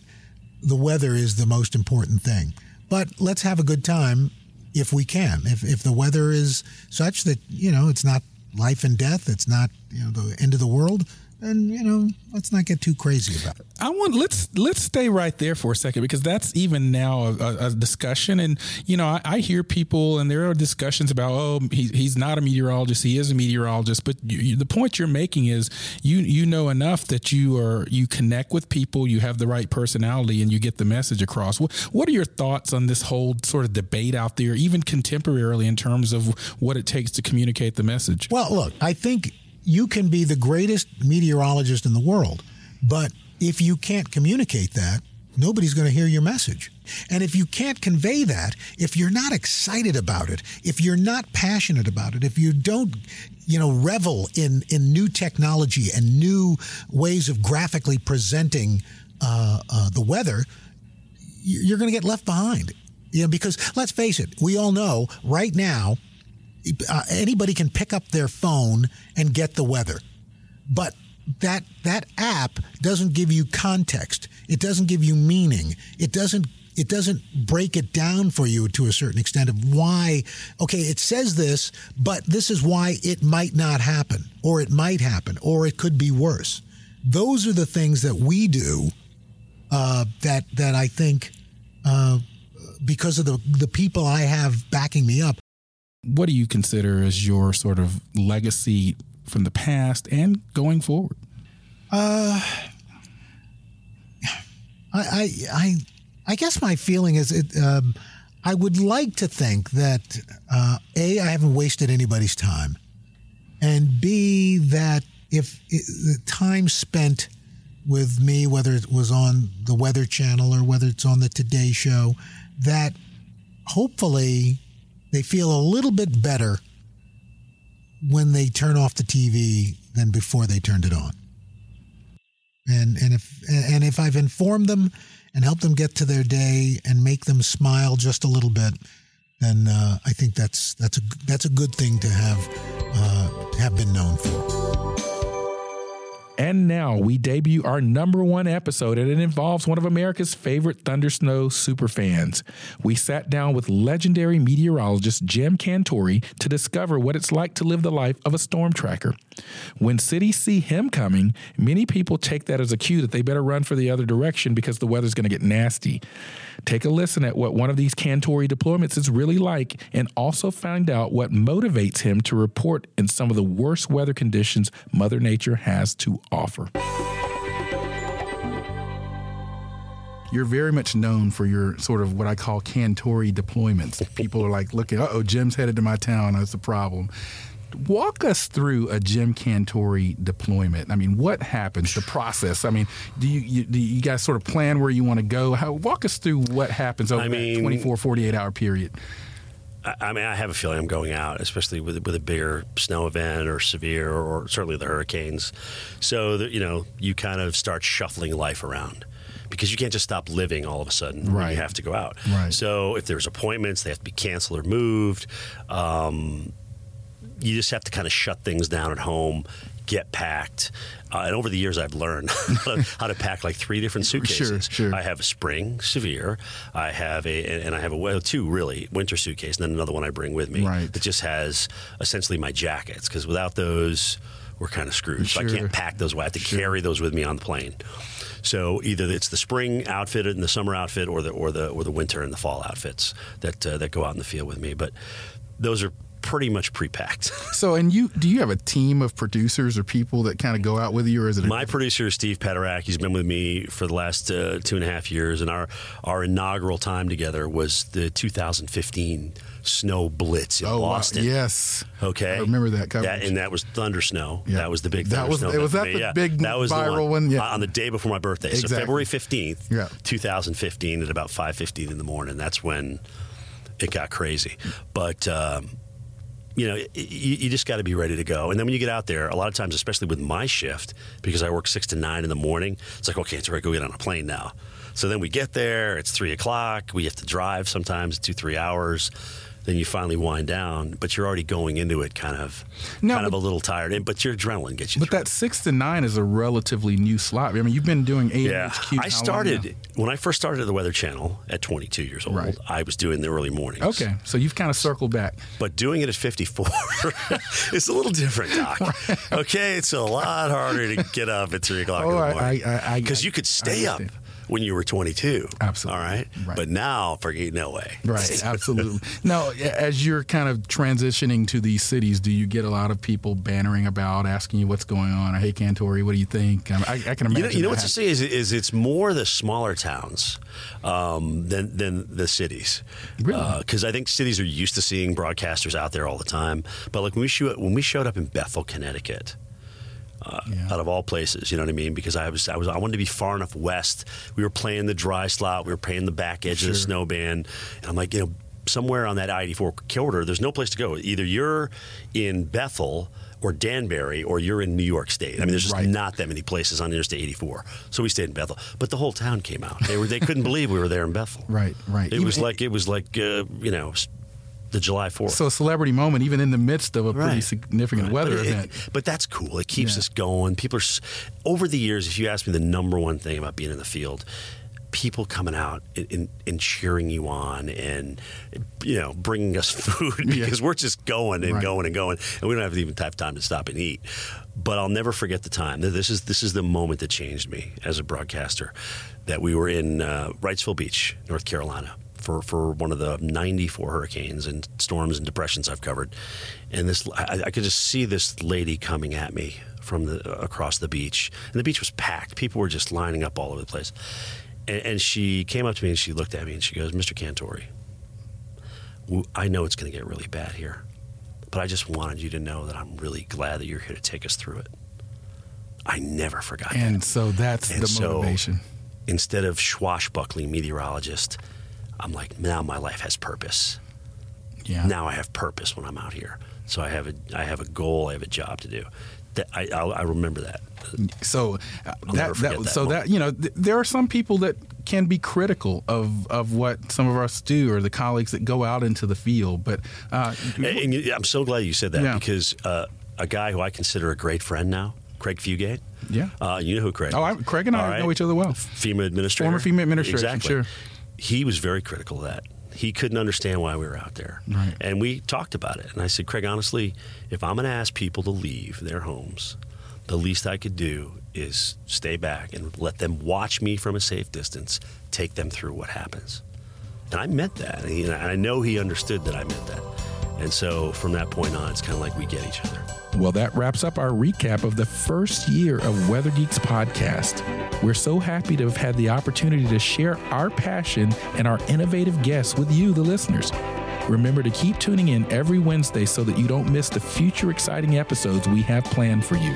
the weather is the most important thing. But let's have a good time if we can. If, if the weather is such that, you know, it's not life and death, it's not, you know, the end of the world, then, you know, let's not get too crazy about it. I want let's let's stay right there for a second because that's even now a, a discussion, and you know I, I hear people and there are discussions about oh he, he's not a meteorologist, he is a meteorologist, but you, you- the point you're making is you you know enough that you are you connect with people, you have the right personality, and you get the message across. What what are your thoughts on this whole sort of debate out there, even contemporarily, in terms of what it takes to communicate the message? Well, look, I think you can be the greatest meteorologist in the world, but if you can't communicate that, nobody's going to hear your message. And if you can't convey that, if you're not excited about it, if you're not passionate about it, if you don't, you know, revel in in new technology and new ways of graphically presenting uh, uh, the weather, you're going to get left behind. You know, because let's face it, we all know right now uh, anybody can pick up their phone and get the weather. But that that app doesn't give you context. It doesn't give you meaning. It doesn't it doesn't break it down for you to a certain extent of why okay, it says this, but this is why it might not happen or it might happen or it could be worse. Those are the things that we do uh, that that I think uh, because of the the people I have backing me up what do you consider as your sort of legacy from the past and going forward? Uh, I, I, I, I guess my feeling is it. Um, I would like to think that uh, a I haven't wasted anybody's time, and b that if it, the time spent with me, whether it was on the Weather Channel or whether it's on the Today Show, that hopefully they feel a little bit better when they turn off the TV than before they turned it on. And and if and if I've informed them and helped them get to their day and make them smile just a little bit, then uh, I think that's that's a that's a good thing to have uh, have been known for. And now we debut our number one episode, and it involves one of America's favorite Thunder Snow superfans. We sat down with legendary meteorologist Jim Cantore to discover what it's like to live the life of a storm tracker. When cities see him coming, many people take that as a cue that they better run for the other direction because the weather's going to get nasty. Take a listen at what one of these Cantore deployments is really like and also find out what motivates him to report in some of the worst weather conditions Mother Nature has to offer. You're very much known for your sort of what I call Cantore deployments. People are like looking, oh, Jim's headed to my town. That's the problem. Walk us through a Jim Cantore deployment. I mean, what happens? The process. I mean, do you, you do you guys sort of plan where you want to go? How, walk us through what happens over I mean, that 24, 48 hour period. I mean, I have a feeling I'm going out, especially with with a bigger snow event or severe, or, or certainly the hurricanes. So that you know, you kind of start shuffling life around because you can't just stop living all of a sudden right. when you have to go out. Right. So if there's appointments, they have to be canceled or moved. Um, you just have to kind of shut things down at home, get packed. Uh, and over the years, I've learned how to pack like three different suitcases. Sure, sure. I have a spring severe. I have a, and I have a well, two really winter suitcase, and then another one I bring with me right. that just has essentially my jackets. Because without those, we're kind of screwed. Sure. So I can't pack those. I have to sure. carry those with me on the plane. So either it's the spring outfit and the summer outfit, or the or the or the winter and the fall outfits that uh, that go out in the field with me. But those are pretty much pre-packed. so, and you do you have a team of producers or people that kind of go out with you, or is it my producer is Steve Pederak? He's been with me for the last uh, two and a half years, and our our inaugural time together was the 2015 snow blitz in oh, Boston. Wow. Yes. Okay. I remember that. That, and that was thunder snow. Yeah. That was the big that was, snow. Was that the yeah. big that was viral one? one? Yeah. on the day before my birthday. Exactly. So February 15th, yeah. 2015 at about 5:15 in the morning. That's when it got crazy. But um, you know, you, you just got to be ready to go. And then when you get out there, a lot of times, especially with my shift, because I work six to nine in the morning, it's like, okay, it's ready to go get on a plane now. So then we get there, it's three o'clock, we have to drive sometimes two, three hours then you finally wind down, but you're already going into it kind of kind but, of a little tired. But your adrenaline gets you. But that six to nine is a relatively new slot. I mean, you've been doing eight. Yeah, I started when I first started at the Weather Channel at 22 years old. Right. I was doing the early mornings. Okay, so you've kind of circled back. But doing it at 54 is a little different, Doc. Right. Okay, it's a lot harder to get up at three o'clock oh, in the morning because you could stay up when you were 22. Absolutely. All right. right. But now, forget no way. Right. Absolutely. now, as you're kind of transitioning to these cities, do you get a lot of people bannering about, asking you what's going on? Hey, Cantore, what do you think? I, I can imagine. You know, you know what to say is, is it's more the smaller towns um, than than the cities. Really? Because uh, I think cities are used to seeing broadcasters out there all the time. But like when we shoot, when we showed up in Bethel, Connecticut uh, yeah. out of all places. You know what I mean? Because I was I was I wanted to be far enough west. We were playing the dry slot. We were playing the back edge sure. of the snow band, and I'm like, you know, somewhere on that I-84 corridor, there's no place to go. Either you're in Bethel or Danbury, or you're in New York State. I mean, there's just right. not that many places on Interstate 84. So we stayed in Bethel, but the whole town came out. They were they couldn't believe we were there in Bethel. Right, right. It Even, was like it was like uh, you know the July 4th. So a celebrity moment, even in the midst of a right. pretty significant right. weather but event. It, but that's cool. It keeps yeah. us going. People are, over the years, if you ask me the number one thing about being in the field, people coming out and, and, cheering you on and you know bringing us food because yeah. we're just going and right. going and going and we don't have even have time to stop and eat but I'll never forget the time this is this is the moment that changed me as a broadcaster that we were in uh, Wrightsville Beach North Carolina for, for one of the 94 hurricanes and storms and depressions I've covered. And this, I, I could just see this lady coming at me from the across the beach, and the beach was packed. People were just lining up all over the place. And, and she came up to me and she looked at me and she goes, "Mr. Cantore, I know it's going to get really bad here, but I just wanted you to know that I'm really glad that you're here to take us through it." I never forgot and that. And so that's and the so motivation. Instead of swashbuckling meteorologist, I'm like, now my life has purpose. Yeah. Now I have purpose when I'm out here. So I have a I have a goal. I have a job to do. That I I'll, I remember that. So uh, that, that, that so moment. that you know th- there are some people that can be critical of of what some of us do or the colleagues that go out into the field, but uh, And, and I'm so glad you said that Yeah. because uh, a guy who I consider a great friend now, Craig Fugate. Yeah. Uh, you know who Craig? Oh, I. Craig and I right. know each other well. FEMA administrator. Former FEMA administration, Exactly. sure. He was very critical of that. He couldn't understand why we were out there. Right. And we talked about it. And I said, Craig, honestly, if I'm going to ask people to leave their homes, the least I could do is stay back and let them watch me from a safe distance, take them through what happens. And I meant that. And he- and I know he understood that I meant that. And so from that point on, it's kind of like we get each other. Well, that wraps up our recap of the first year of Weather Geeks podcast. We're so happy to have had the opportunity to share our passion and our innovative guests with you, the listeners. Remember to keep tuning in every Wednesday so that you don't miss the future exciting episodes we have planned for you.